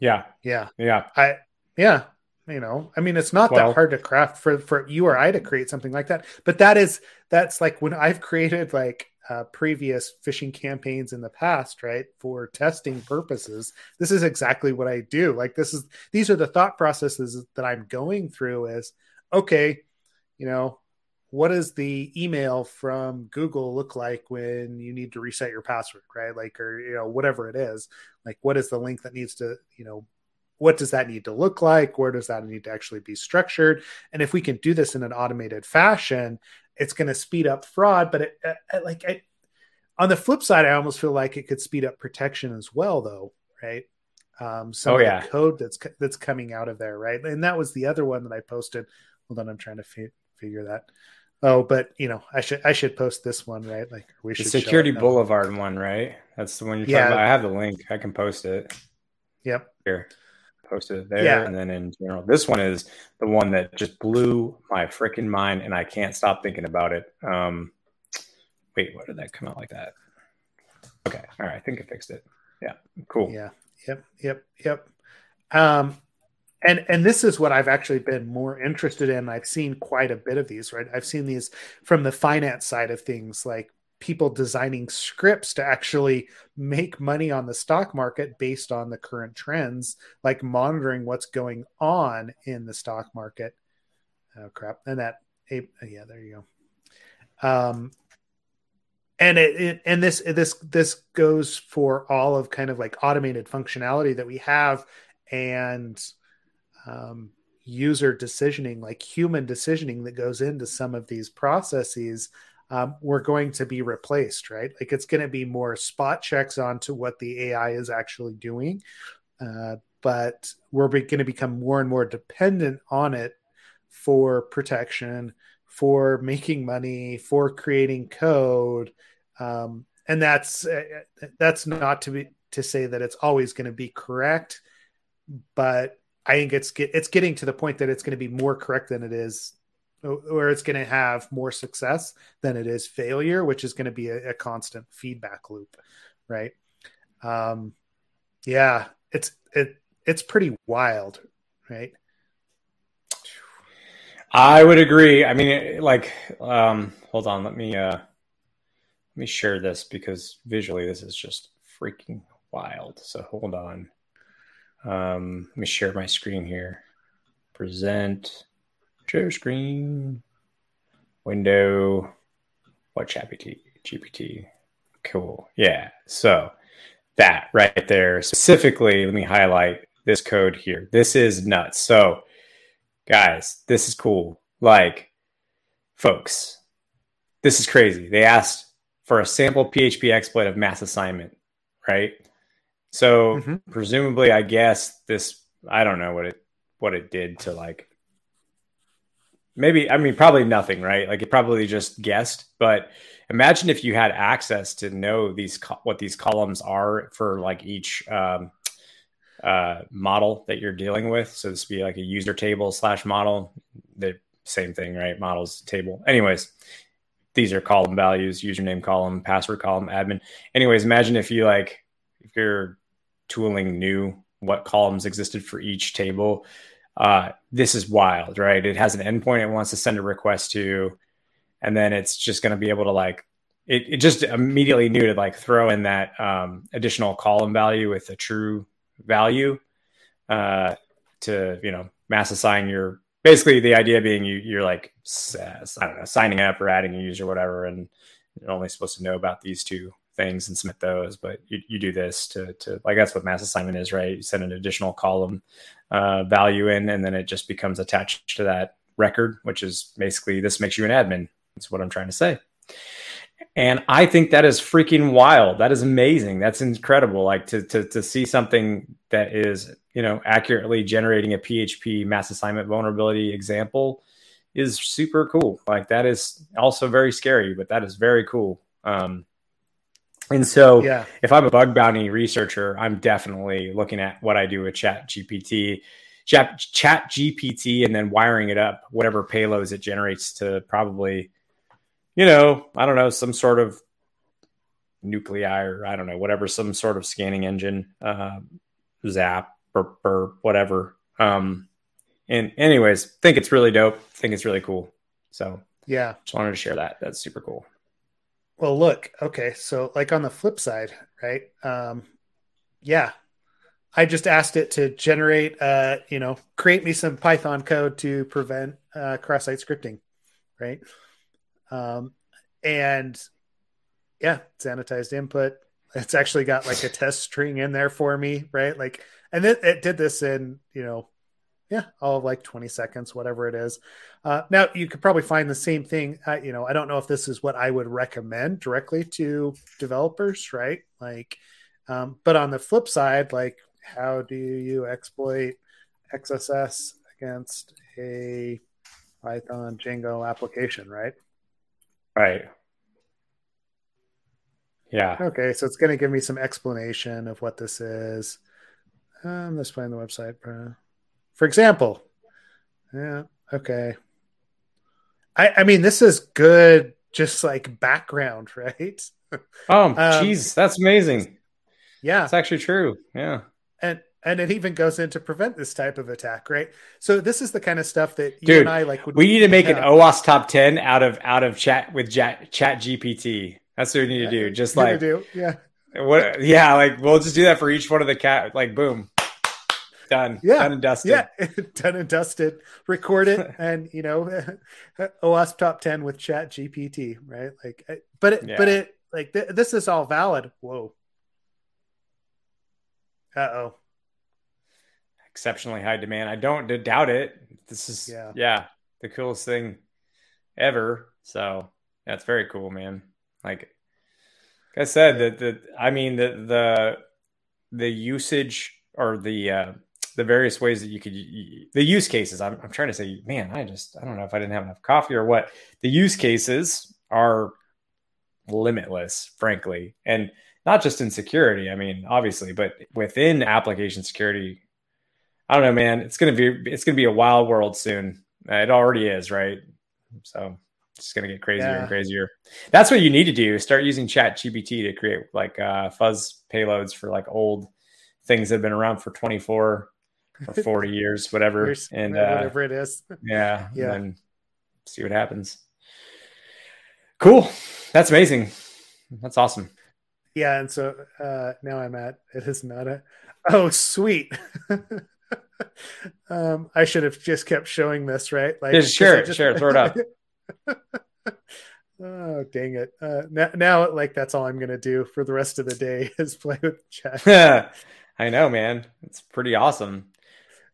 Yeah. Yeah. Yeah. I yeah, you know, I mean it's not well, that hard to craft for for you or I to create something like that. But that is that's like when I've created like uh, previous phishing campaigns in the past, right? For testing purposes, this is exactly what I do. Like this is these are the thought processes that I'm going through. Is okay, you know, what does the email from Google look like when you need to reset your password, right? Like, or, you know, whatever it is, like, what is the link that needs to, you know, what does that need to look like? Where does that need to actually be structured? And if we can do this in an automated fashion, it's going to speed up fraud. But it, it, like, I, on the flip side, I almost feel like it could speed up protection as well, though, right? Um, some oh, yeah. code that's that's coming out of there, right? And that was the other one that I posted Hold on, I'm trying to fi- figure that. Oh, but you know, I should I should post this one, right? Like we should the Security Boulevard one, right? That's the one you're yeah. talking about. I have the link. I can post it. Yep. Here. Post it there. Yeah. And then in general. This one is the one that just blew my freaking mind and I can't stop thinking about it. Um wait, what did that come out like that? Okay. All right. I think I fixed it. Yeah. Cool. Yeah. Yep. Yep. Yep. Um, and and this is what I've actually been more interested in. I've seen quite a bit of these, right? I've seen these from the finance side of things, like people designing scripts to actually make money on the stock market based on the current trends, like monitoring what's going on in the stock market. Oh crap! And that, yeah, there you go. Um, and it, it, and this this this goes for all of kind of like automated functionality that we have and um, user decisioning like human decisioning that goes into some of these processes um, we're going to be replaced right? Like it's going to be more spot checks onto what the ai is actually doing uh, but we're going to become more and more dependent on it for protection for making money for creating code um, and that's uh, that's not to be to say that it's always going to be correct, but I think it's get, it's getting to the point that it's going to be more correct than it is, or it's going to have more success than it is failure, which is going to be a, a constant feedback loop, right? Um, yeah, it's it it's pretty wild, right? I would agree. I mean, like, um, hold on, let me uh let me share this because visually this is just freaking wild. So hold on. Um, let me share my screen here. Present, share screen, window. What GPT? GPT. Cool. Yeah. So that right there specifically, let me highlight this code here. This is nuts. So, guys, this is cool. Like, folks, this is crazy. They asked for a sample PHP exploit of mass assignment, right? So mm-hmm. presumably, I guess this I don't know what it what it did to like maybe I mean probably nothing, right? Like it probably just guessed, but imagine if you had access to know these what these columns are for like each um, uh, model that you're dealing with. So this would be like a user table slash model. The same thing, right? Models table. Anyways, these are column values, username column, password column, admin. Anyways, imagine if you like, if your tooling knew what columns existed for each table. Uh, this is wild, right? It has an endpoint it wants to send a request to, and then it's just going to be able to like, it, it just immediately knew to like throw in that um, additional column value with a true value uh, to, you know, mass assign your basically the idea being you you're like I don't know signing up or adding a user whatever, and you're only supposed to know about these two things and submit those. But you, you do this to to like that's what mass assignment is, right? You send an additional column uh, value in, and then it just becomes attached to that record, which is basically this makes you an admin. That's what I'm trying to say. And I think that is freaking wild. That is amazing. That's incredible. Like to to to see something that is you know accurately generating a PHP mass assignment vulnerability example is super cool. Like that is also very scary, but that is very cool. Um, and so, yeah. if I'm a bug bounty researcher, I'm definitely looking at what I do with Chat GPT, Chat, Chat GPT, and then wiring it up, whatever payloads it generates to probably, you know, I don't know, some sort of nuclei or I don't know, whatever, some sort of scanning engine, uh, Zap or, or whatever. Um, and anyways, think it's really dope. Think it's really cool. So yeah, just wanted to share that. That's super cool. Well, look, okay, so like on the flip side, right? Um, yeah, I just asked it to generate, uh, you know, create me some Python code to prevent uh, cross-site scripting, right? Um, and yeah, sanitized input. It's actually got like a test string in there for me, right? Like, and it, it did this in, you know, yeah, all of like 20 seconds, whatever it is. Uh, now you could probably find the same thing. Uh, you know, I don't know if this is what I would recommend directly to developers, right? Like, um, but on the flip side, like, how do you exploit XSS against a Python Django application, right? Right. Yeah. Okay, so it's going to give me some explanation of what this is. I'm just playing the website. For example, yeah, okay. I, I mean, this is good, just like background, right? Oh, jeez, um, that's amazing. Yeah, it's actually true. Yeah, and and it even goes in to prevent this type of attack, right? So this is the kind of stuff that you Dude, and I like. we need to make an OWASP top ten out of out of chat with chat, chat GPT. That's what we need to do. Just like do. Yeah. What? Yeah, like we'll just do that for each one of the cat. Like, boom, done. Yeah, done and dusted. Yeah, done and dusted. Record it, and you know, OWASP top ten with Chat GPT, right? Like, but it, yeah. but it, like, th- this is all valid. Whoa. Uh oh. Exceptionally high demand. I don't doubt it. This is yeah, yeah the coolest thing ever. So that's very cool, man. Like I said, that the I mean the the the usage or the uh, the various ways that you could the use cases. I'm I'm trying to say, man, I just I don't know if I didn't have enough coffee or what. The use cases are limitless, frankly, and not just in security. I mean, obviously, but within application security, I don't know, man. It's gonna be it's gonna be a wild world soon. It already is, right? So it's gonna get crazier yeah. and crazier. That's what you need to do. Start using Chat GPT to create like uh, fuzz payloads for like old things that have been around for 24 or 40 years, whatever. and uh, whatever it is. Yeah. Yeah. And see what happens. Cool. That's amazing. That's awesome. Yeah. And so uh, now I'm at it is not a oh sweet. um, I should have just kept showing this, right? Like, just share it, just, share it, throw it up. oh dang it! Uh, now, now, like that's all I'm gonna do for the rest of the day is play with chat. I know, man. It's pretty awesome.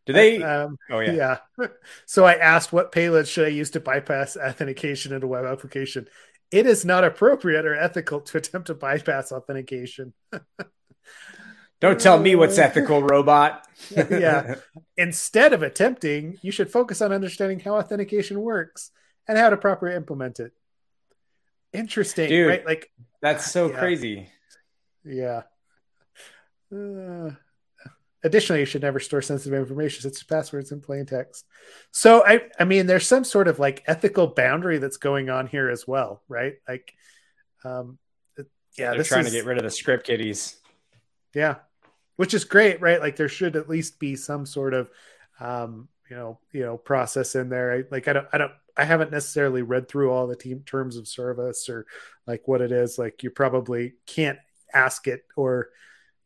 Do they? Um, oh yeah, yeah. So I asked, what payload should I use to bypass authentication in a web application? It is not appropriate or ethical to attempt to bypass authentication. Don't tell me what's ethical, robot. yeah. Instead of attempting, you should focus on understanding how authentication works and how to properly implement it. Interesting, Dude, right? Like that's so yeah. crazy. Yeah. Uh, additionally, you should never store sensitive information such as passwords in plain text. So, I, I mean, there's some sort of like ethical boundary that's going on here as well, right? Like, um, yeah, they're trying is, to get rid of the script kiddies. Yeah, which is great, right? Like there should at least be some sort of um, you know, you know, process in there. I, like I don't, I don't, I haven't necessarily read through all the team terms of service or like what it is. Like you probably can't ask it or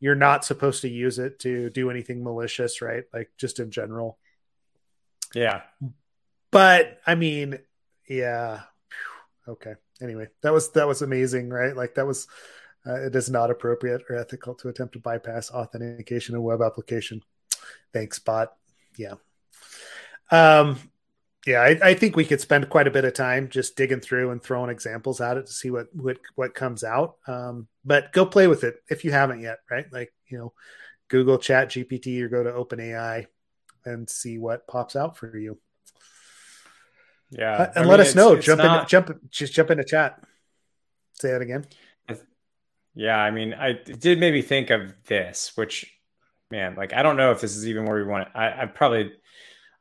you're not supposed to use it to do anything malicious, right? Like just in general. Yeah. But I mean, yeah. Okay. Anyway, that was that was amazing, right? Like that was uh, it is not appropriate or ethical to attempt to bypass authentication in a web application. Thanks, bot. Yeah. Um, yeah, I, I, think we could spend quite a bit of time just digging through and throwing examples at it to see what what what comes out. Um, but go play with it if you haven't yet, right? Like you know, Google Chat GPT or go to OpenAI and see what pops out for you. Yeah, uh, and I let mean, us know. Jump not... in, jump, just jump into chat. Say that again. Yeah, I mean, I it did maybe think of this, which, man, like I don't know if this is even where we want it. I, I probably,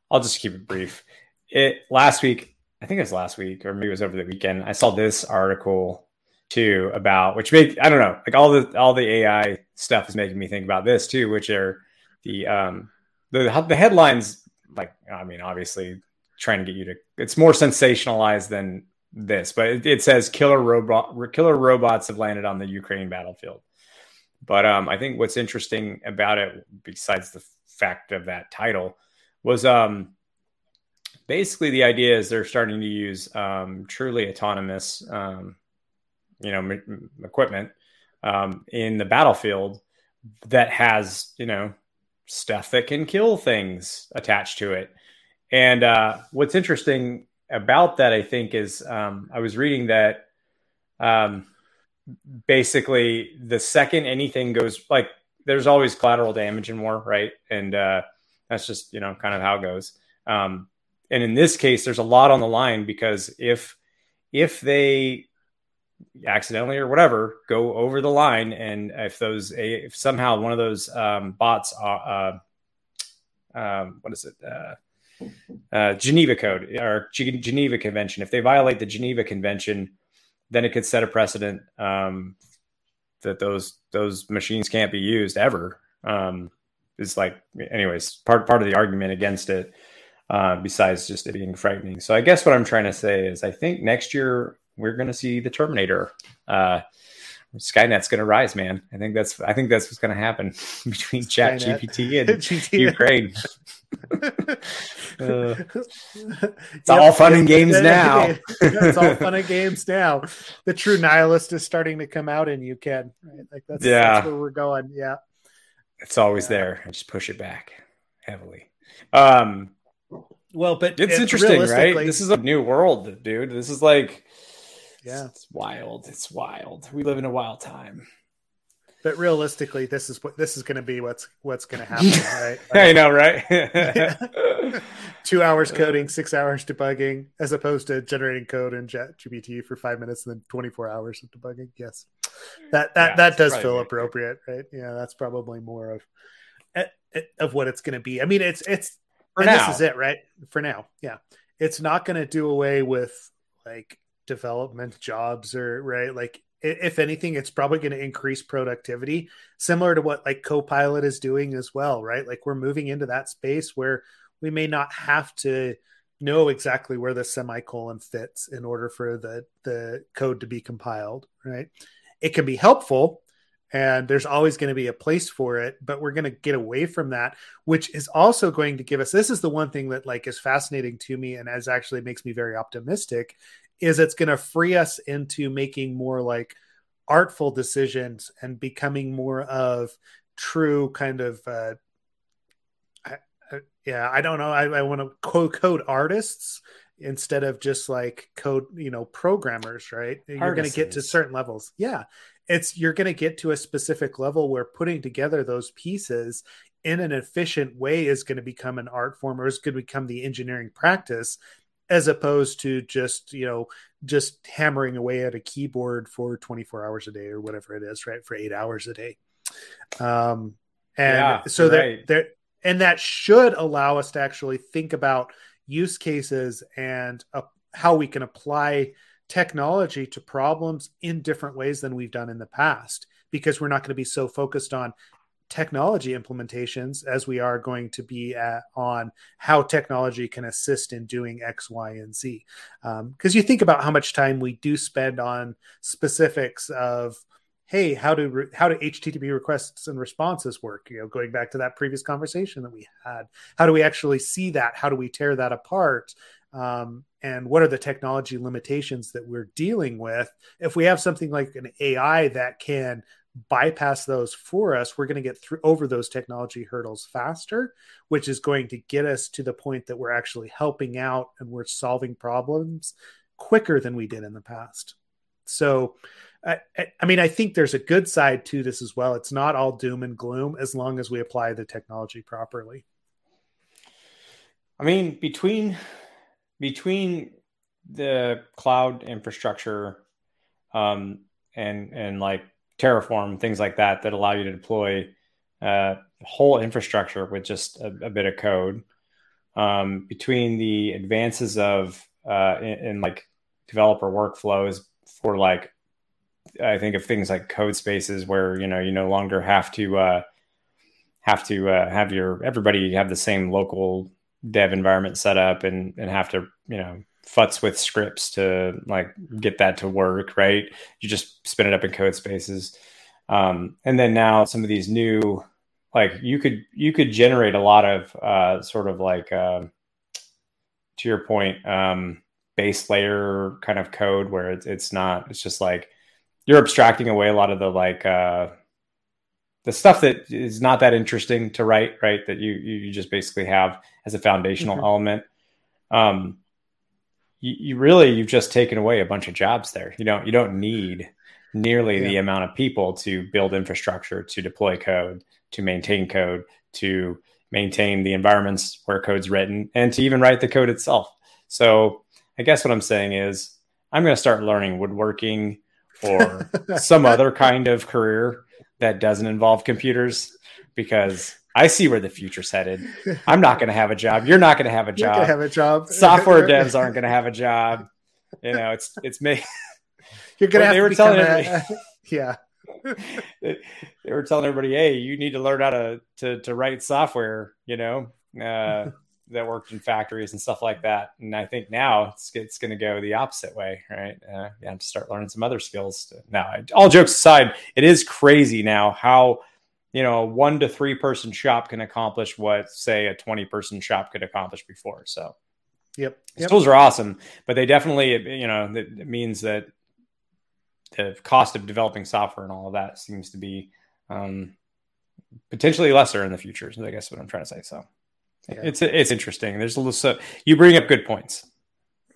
I'll just keep it brief. It last week, I think it was last week, or maybe it was over the weekend. I saw this article too about which make I don't know, like all the all the AI stuff is making me think about this too, which are the um the the headlines. Like, I mean, obviously trying to get you to. It's more sensationalized than this, but it, it, says killer robot killer robots have landed on the Ukraine battlefield. But um, I think what's interesting about it, besides the fact of that title, was um, basically the idea is they're starting to use um, truly autonomous, um, you know, m- equipment um, in the battlefield that has you know stuff that can kill things attached to it. And uh, what's interesting about that, I think, is um, I was reading that um, basically the second anything goes like there's always collateral damage in war, right? And uh, that's just you know kind of how it goes. Um, and in this case, there's a lot on the line because if if they accidentally or whatever go over the line, and if those if somehow one of those um, bots are uh, um, what is it? Uh, uh, Geneva Code or Geneva Convention. If they violate the Geneva Convention, then it could set a precedent um, that those those machines can't be used ever. Um, it's like, anyways, part part of the argument against it. Uh, besides just it being frightening. So I guess what I'm trying to say is I think next year we're going to see the Terminator. Uh, Skynet's going to rise, man. I think that's I think that's what's going to happen between Chat GPT and Ukraine. uh, it's yep, all fun and games now. it's all fun and games now. The true nihilist is starting to come out, and you can right? like that's yeah, that's where we're going. Yeah, it's always yeah. there. I just push it back heavily. Um, well, but it's interesting, right? This is a new world, dude. This is like yeah, it's wild. It's wild. We live in a wild time. But realistically, this is what this is going to be. What's what's going to happen, right? I know, right? Two hours coding, six hours debugging, as opposed to generating code in ChatGPT for five minutes and then twenty four hours of debugging. Yes, that that yeah, that does feel appropriate, right? Yeah, that's probably more of eh, eh, of what it's going to be. I mean, it's it's for now. This is it, right? For now, yeah, it's not going to do away with like development jobs or right like if anything it's probably going to increase productivity similar to what like copilot is doing as well right like we're moving into that space where we may not have to know exactly where the semicolon fits in order for the the code to be compiled right it can be helpful and there's always going to be a place for it but we're going to get away from that which is also going to give us this is the one thing that like is fascinating to me and as actually makes me very optimistic is it's going to free us into making more like artful decisions and becoming more of true kind of uh, I, I, yeah i don't know i, I want to quote code artists instead of just like code you know programmers right? You're going to get to certain levels. Yeah it's you're going to get to a specific level where putting together those pieces in an efficient way is going to become an art form or is going to become the engineering practice as opposed to just you know just hammering away at a keyboard for 24 hours a day or whatever it is right for eight hours a day. Um and yeah, so that there and that should allow us to actually think about use cases and uh, how we can apply technology to problems in different ways than we've done in the past because we're not going to be so focused on technology implementations as we are going to be at, on how technology can assist in doing X, Y, and Z. Because um, you think about how much time we do spend on specifics of hey how do re- how do http requests and responses work? You know going back to that previous conversation that we had how do we actually see that? How do we tear that apart um, and what are the technology limitations that we're dealing with if we have something like an ai that can bypass those for us, we're going to get through over those technology hurdles faster, which is going to get us to the point that we're actually helping out and we're solving problems quicker than we did in the past. So, I, I mean, I think there's a good side to this as well. It's not all doom and gloom as long as we apply the technology properly. I mean, between between the cloud infrastructure um, and and like Terraform, things like that, that allow you to deploy uh, whole infrastructure with just a, a bit of code. Um, between the advances of uh, in, in, like developer workflows for like I think of things like Codespaces where you know you no longer have to uh, have to uh, have your everybody have the same local dev environment set up and and have to you know futz with scripts to like get that to work, right? You just spin it up in Codespaces. Um, and then now some of these new, like you could you could generate a lot of uh, sort of like uh, to your point, um, base layer kind of code where it's it's not it's just like you're abstracting away a lot of the like uh, the stuff that is not that interesting to write, right? That you you just basically have as a foundational mm-hmm. element. Um, you, you really you've just taken away a bunch of jobs there. You don't you don't need nearly yeah. the amount of people to build infrastructure, to deploy code, to maintain code, to maintain the environments where code's written, and to even write the code itself. So I guess what I'm saying is I'm going to start learning woodworking or some other kind of career that doesn't involve computers because I see where the future's headed. I'm not going to have a job. You're not going to have a job. have a job. Software devs aren't going to have a job. You know, it's it's me. You're going to have they to were telling a, yeah. they, were telling everybody, "Hey, you need to learn how to to, to write software." You know, uh, that worked in factories and stuff like that. And I think now it's it's going to go the opposite way, right? Uh, yeah, to start learning some other skills. To, now, all jokes aside, it is crazy now how you know a one to three person shop can accomplish what say a 20 person shop could accomplish before so yep, yep. tools are awesome but they definitely you know it means that the cost of developing software and all of that seems to be um, potentially lesser in the future i guess what i'm trying to say so yeah. it's it's interesting there's a little so you bring up good points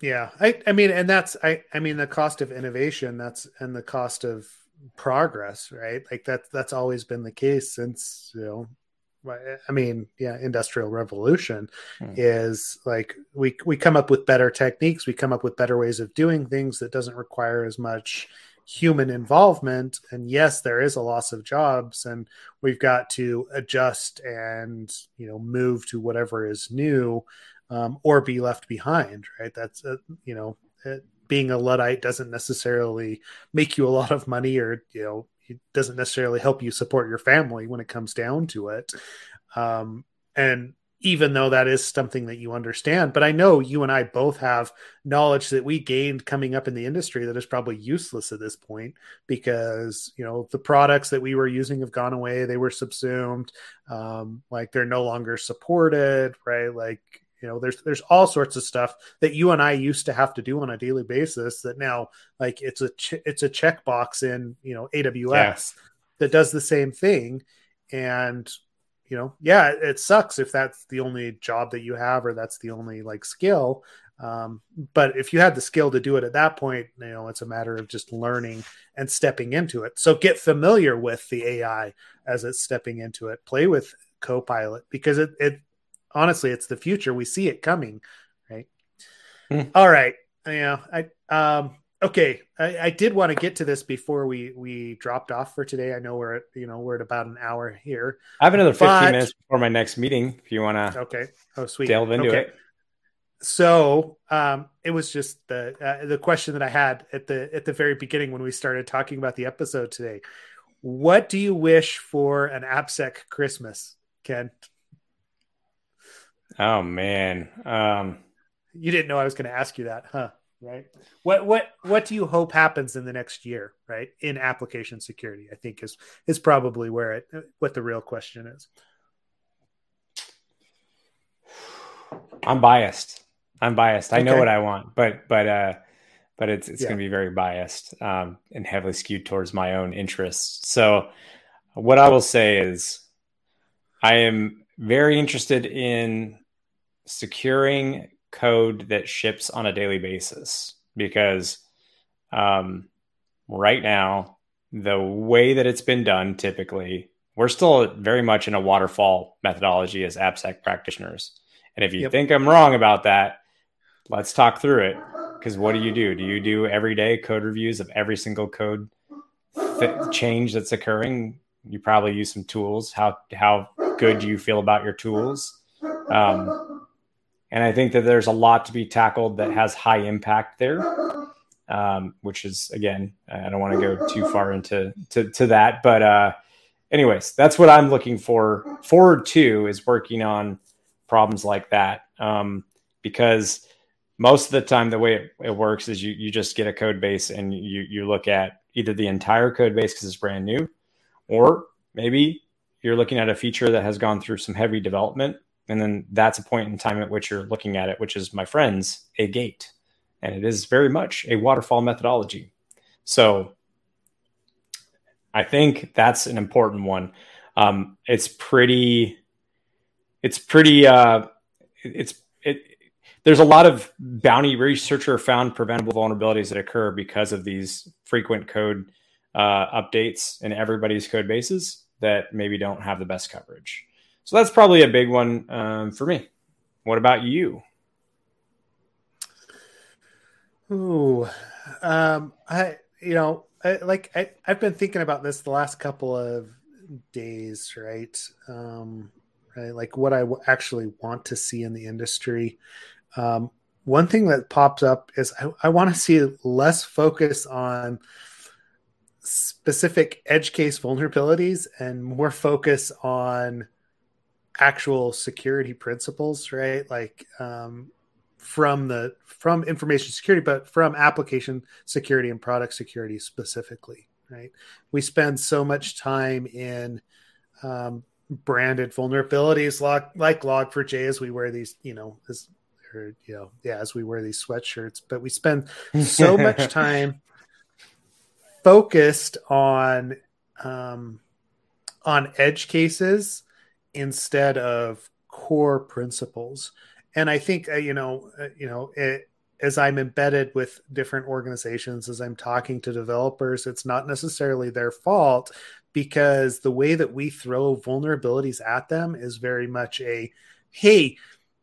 yeah i i mean and that's i i mean the cost of innovation that's and the cost of progress, right? Like that that's always been the case since, you know, I mean, yeah, industrial revolution hmm. is like we we come up with better techniques, we come up with better ways of doing things that doesn't require as much human involvement and yes there is a loss of jobs and we've got to adjust and you know move to whatever is new um, or be left behind right? That's a, you know it, being a luddite doesn't necessarily make you a lot of money or you know it doesn't necessarily help you support your family when it comes down to it. Um, and even though that is something that you understand but i know you and i both have knowledge that we gained coming up in the industry that is probably useless at this point because you know the products that we were using have gone away they were subsumed um, like they're no longer supported right like you know there's there's all sorts of stuff that you and i used to have to do on a daily basis that now like it's a ch- it's a checkbox in you know aws yeah. that does the same thing and you know yeah it sucks if that's the only job that you have or that's the only like skill um, but if you had the skill to do it at that point you know it's a matter of just learning and stepping into it so get familiar with the ai as it's stepping into it play with copilot because it, it honestly, it's the future. We see it coming, right? Mm. All right. Yeah. I um okay. I, I did want to get to this before we we dropped off for today. I know we're at you know we're at about an hour here. I have another fifteen but, minutes before my next meeting. If you want to, okay. Oh, sweet. Delve into okay. it. So um, it was just the uh, the question that I had at the at the very beginning when we started talking about the episode today. What do you wish for an AppSec Christmas, Ken? Oh man. Um, you didn't know I was going to ask you that, huh? Right. What what what do you hope happens in the next year, right? In application security, I think is is probably where it what the real question is. I'm biased. I'm biased. I okay. know what I want, but but uh but it's it's yeah. going to be very biased um, and heavily skewed towards my own interests. So what I will say is I am very interested in securing code that ships on a daily basis because um, right now the way that it's been done typically we're still very much in a waterfall methodology as AppSec practitioners. And if you yep. think I'm wrong about that, let's talk through it. Because what do you do? Do you do everyday code reviews of every single code th- change that's occurring? You probably use some tools. How how good do you feel about your tools? Um, and I think that there's a lot to be tackled that has high impact there, um, which is again, I don't want to go too far into to, to that, but uh, anyways, that's what I'm looking for. Forward to is working on problems like that um, because most of the time the way it, it, works is you you just get a code base and you you look at either the entire code base because it's brand new, or maybe you're looking at a feature that has gone through some heavy development and then that's a point in time at which you're looking at it, which is, my friends, a gate. And it is very much a waterfall methodology. So I think that's an important one. Um, it's pretty, it's pretty, uh, it's, it, there's a lot of bounty researcher found preventable vulnerabilities that occur because of these frequent code uh, updates in everybody's code bases that maybe don't have the best coverage. So that's probably a big one um, for me. What about you? Ooh, um, I you know, I, like I, I've been thinking about this the last couple of days, right? Um, right, like what I w- actually want to see in the industry. Um, one thing that pops up is I, I want to see less focus on specific edge case vulnerabilities and more focus on actual security principles, right? Like um, from the from information security, but from application security and product security specifically, right? We spend so much time in um, branded vulnerabilities, like, like Log4j, as we wear these, you know, as or you know, yeah, as we wear these sweatshirts, but we spend so much time focused on um, on edge cases instead of core principles. And I think uh, you know, uh, you know, it, as I'm embedded with different organizations, as I'm talking to developers, it's not necessarily their fault because the way that we throw vulnerabilities at them is very much a hey,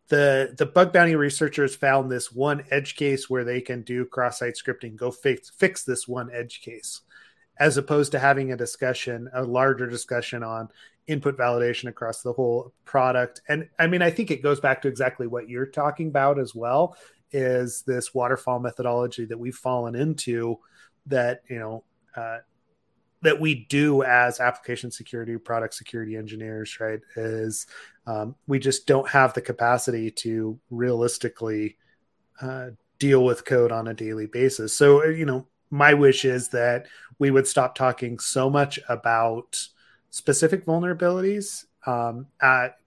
the the bug bounty researchers found this one edge case where they can do cross-site scripting. Go fix fix this one edge case, as opposed to having a discussion, a larger discussion on input validation across the whole product. And I mean, I think it goes back to exactly what you're talking about as well. Is this waterfall methodology that we've fallen into that you know uh, that we do as application security product security engineers right is um, we just don't have the capacity to realistically uh, deal with code on a daily basis so you know my wish is that we would stop talking so much about specific vulnerabilities um, at,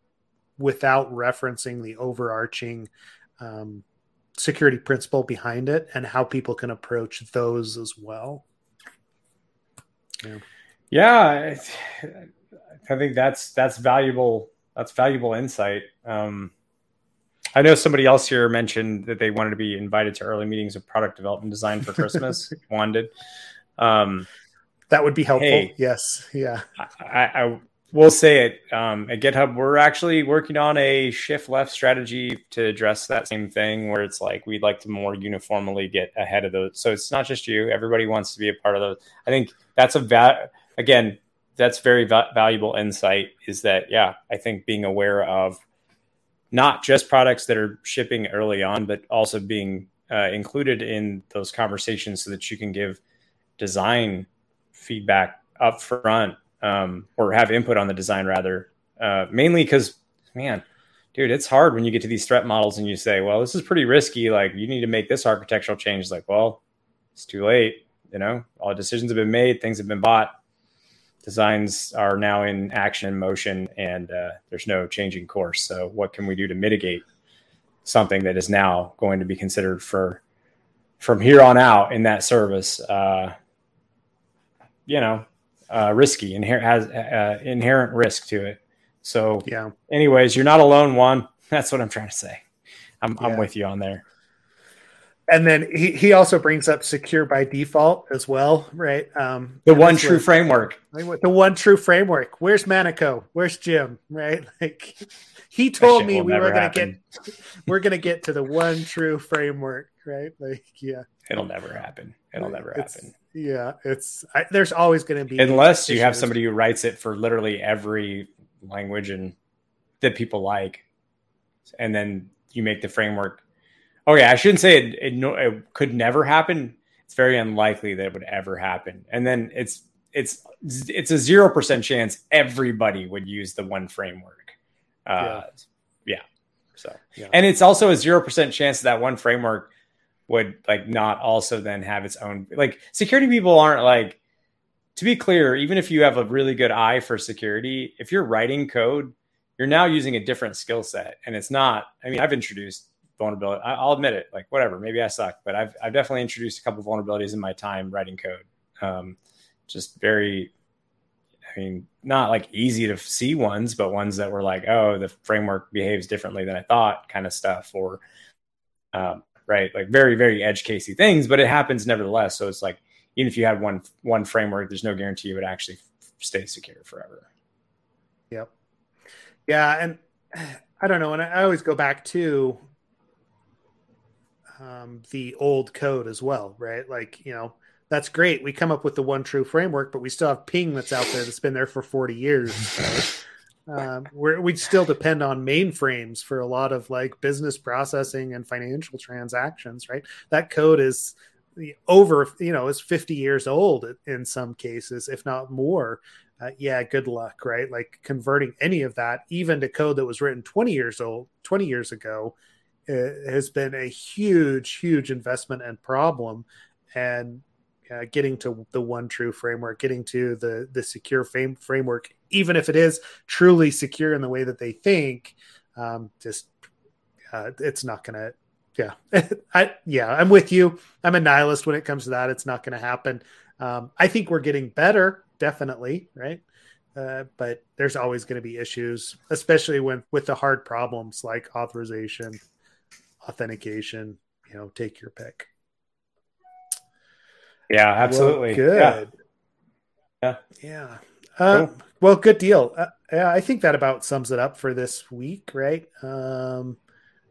without referencing the overarching um, security principle behind it and how people can approach those as well yeah, yeah I think that's that's valuable. That's valuable insight. Um, I know somebody else here mentioned that they wanted to be invited to early meetings of product development design for Christmas. Wanted. Um, that would be helpful. Hey, yes. Yeah. I, I, will say it um, at GitHub. We're actually working on a shift left strategy to address that same thing, where it's like we'd like to more uniformly get ahead of those. So it's not just you. Everybody wants to be a part of those. I think that's a va- again that's very va- valuable insight. Is that yeah? I think being aware of not just products that are shipping early on, but also being uh, included in those conversations so that you can give design feedback up front um, or have input on the design rather. Uh, mainly because, man, dude, it's hard when you get to these threat models and you say, well, this is pretty risky. Like, you need to make this architectural change. It's like, well, it's too late. You know, all decisions have been made, things have been bought, designs are now in action and motion, and uh, there's no changing course. So, what can we do to mitigate something that is now going to be considered for from here on out in that service? Uh, you know, uh, risky, inher- has uh, inherent risk to it. So, yeah. Anyways, you're not alone. One, that's what I'm trying to say. I'm, yeah. I'm with you on there. And then he, he also brings up secure by default as well, right? Um, the one true framework. The one true framework. Where's Manico? Where's Jim? Right? Like he told me we were gonna get we're gonna get to the one true framework, right? Like yeah, it'll never happen. It'll never it's, happen. Yeah, it's I, there's always going to be unless you have somebody who writes it for literally every language and that people like, and then you make the framework. Okay, I shouldn't say it, it, it could never happen. It's very unlikely that it would ever happen. And then it's it's it's a zero percent chance everybody would use the one framework. Uh, yeah. yeah. So, yeah. and it's also a zero percent chance that one framework would like not also then have its own like security people aren't like to be clear even if you have a really good eye for security if you're writing code you're now using a different skill set. And it's not i mean i've introduced vulnerability i'll admit it like whatever maybe i suck but i've, I've definitely introduced a couple vulnerabilities in my time writing code. Um, just very i mean not like easy to see ones but ones that were like oh the framework behaves differently than i thought kind of stuff or um, right? Like very, very edge casey things, but it happens nevertheless. So it's like even if you had one one framework, there's no guarantee it would actually stay secure forever. Yep. Yeah, and I don't know, and I always go back to um, the old code as well, right? Like you know, that's great. We come up with the one true framework, but we still have ping that's out there that's been there for 40 years. Right? um, we still depend on mainframes for a lot of like business processing and financial transactions, right? That code is over, you know, is 50 years old in some cases, if not more. Uh, yeah, good luck, right? Like converting any of that, even to code that was written 20 years old, 20 years ago, uh, has been a huge, huge investment and problem. And uh, getting to the one true framework, getting to the the secure framework, even if it is truly secure in the way that they think, um, just uh, it's not going to. Yeah, I yeah, I'm with you. I'm a nihilist when it comes to that. It's not going to happen. Um, I think we're getting better, definitely, right? Uh, but there's always going to be issues, especially when with the hard problems like authorization, authentication. You know, take your pick. Yeah, absolutely. Well, good. Yeah. Yeah. Uh, cool. Well, good deal. Uh, yeah, I think that about sums it up for this week, right? Um,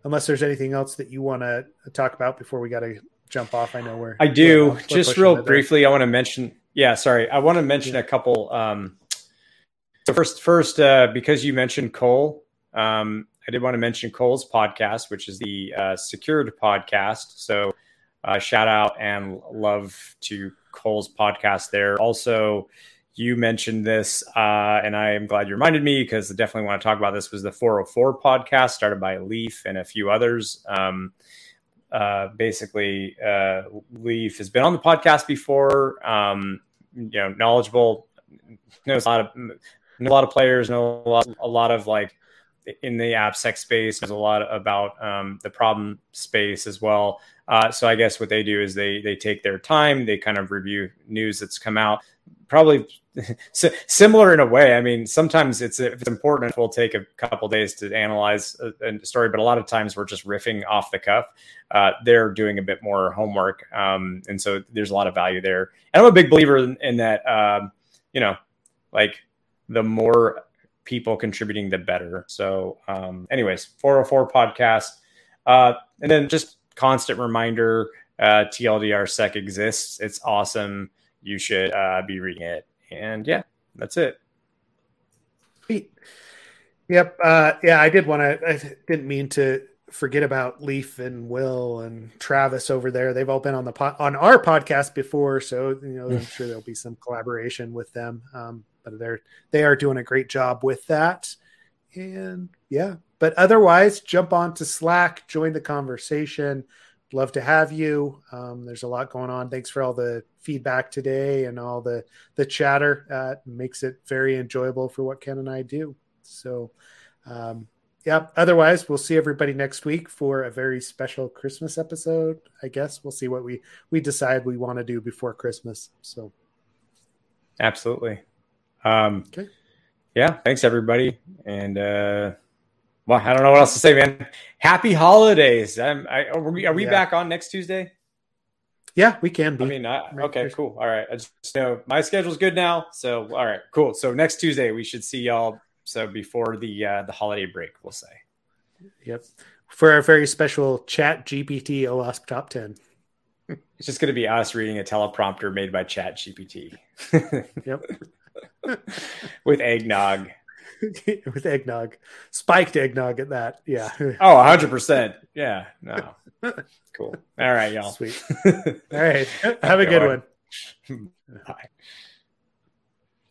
unless there's anything else that you want to talk about before we got to jump off. I know where I do. We're, we're Just real briefly, I want to mention. Yeah, sorry. I want to mention yeah. a couple. Um, so first, first, uh, because you mentioned Cole, um, I did want to mention Cole's podcast, which is the uh, Secured podcast. So uh, shout out and love to Cole's podcast there. Also, you mentioned this, uh, and I am glad you reminded me because I definitely want to talk about this. Was the 404 podcast started by Leaf and a few others. Um, uh, basically, uh, Leaf has been on the podcast before. Um, you know, knowledgeable, knows a lot of a lot of players, know a lot, a lot of like in the app AppSec space. There's a lot about um, the problem space as well. Uh, so I guess what they do is they they take their time, they kind of review news that's come out. Probably similar in a way. I mean, sometimes it's if it's important, we'll take a couple days to analyze a, a, story, but a lot of times we're just riffing off the cuff. Uh, they're doing a bit more homework, um, and so there's a lot of value there. And I'm a big believer in, in that. Um, you know, like the more people contributing, the better. So, um, anyways, 404 podcast, uh, and then just constant reminder uh, TLDR sec exists. It's awesome. You should uh, be reading it. And yeah, that's it. Sweet. Yep. Uh, yeah, I did want to, I didn't mean to forget about Leaf and Will and Travis over there. They've all been on the po- on our podcast before, so you know I'm sure there'll be some collaboration with them. Um, but they're they are doing a great job with that. And yeah, but otherwise, jump on to Slack, join the conversation. Love to have you. Um, there's a lot going on. Thanks for all the feedback today and all the the chatter. Uh, makes it very enjoyable for what Ken and I do. So, um, yeah. Otherwise, we'll see everybody next week for a very special Christmas episode. I guess we'll see what we we decide we want to do before Christmas. So, absolutely. Um, okay. Yeah. Thanks, everybody, and. uh well, I don't know what else to say, man. Happy holidays. I'm, I, are we, are we yeah. back on next Tuesday? Yeah, we can be. I mean, I, okay, cool. All right. I just know my schedule's good now. So, all right, cool. So next Tuesday we should see y'all. So before the uh, the holiday break, we'll say. Yep. For our very special Chat GPT OWASP top ten. It's just going to be us reading a teleprompter made by Chat GPT. yep. With eggnog. with eggnog, spiked eggnog at that. Yeah. Oh, 100%. Yeah. No. Cool. All right, y'all. Sweet. All right. Have a good one. Bye.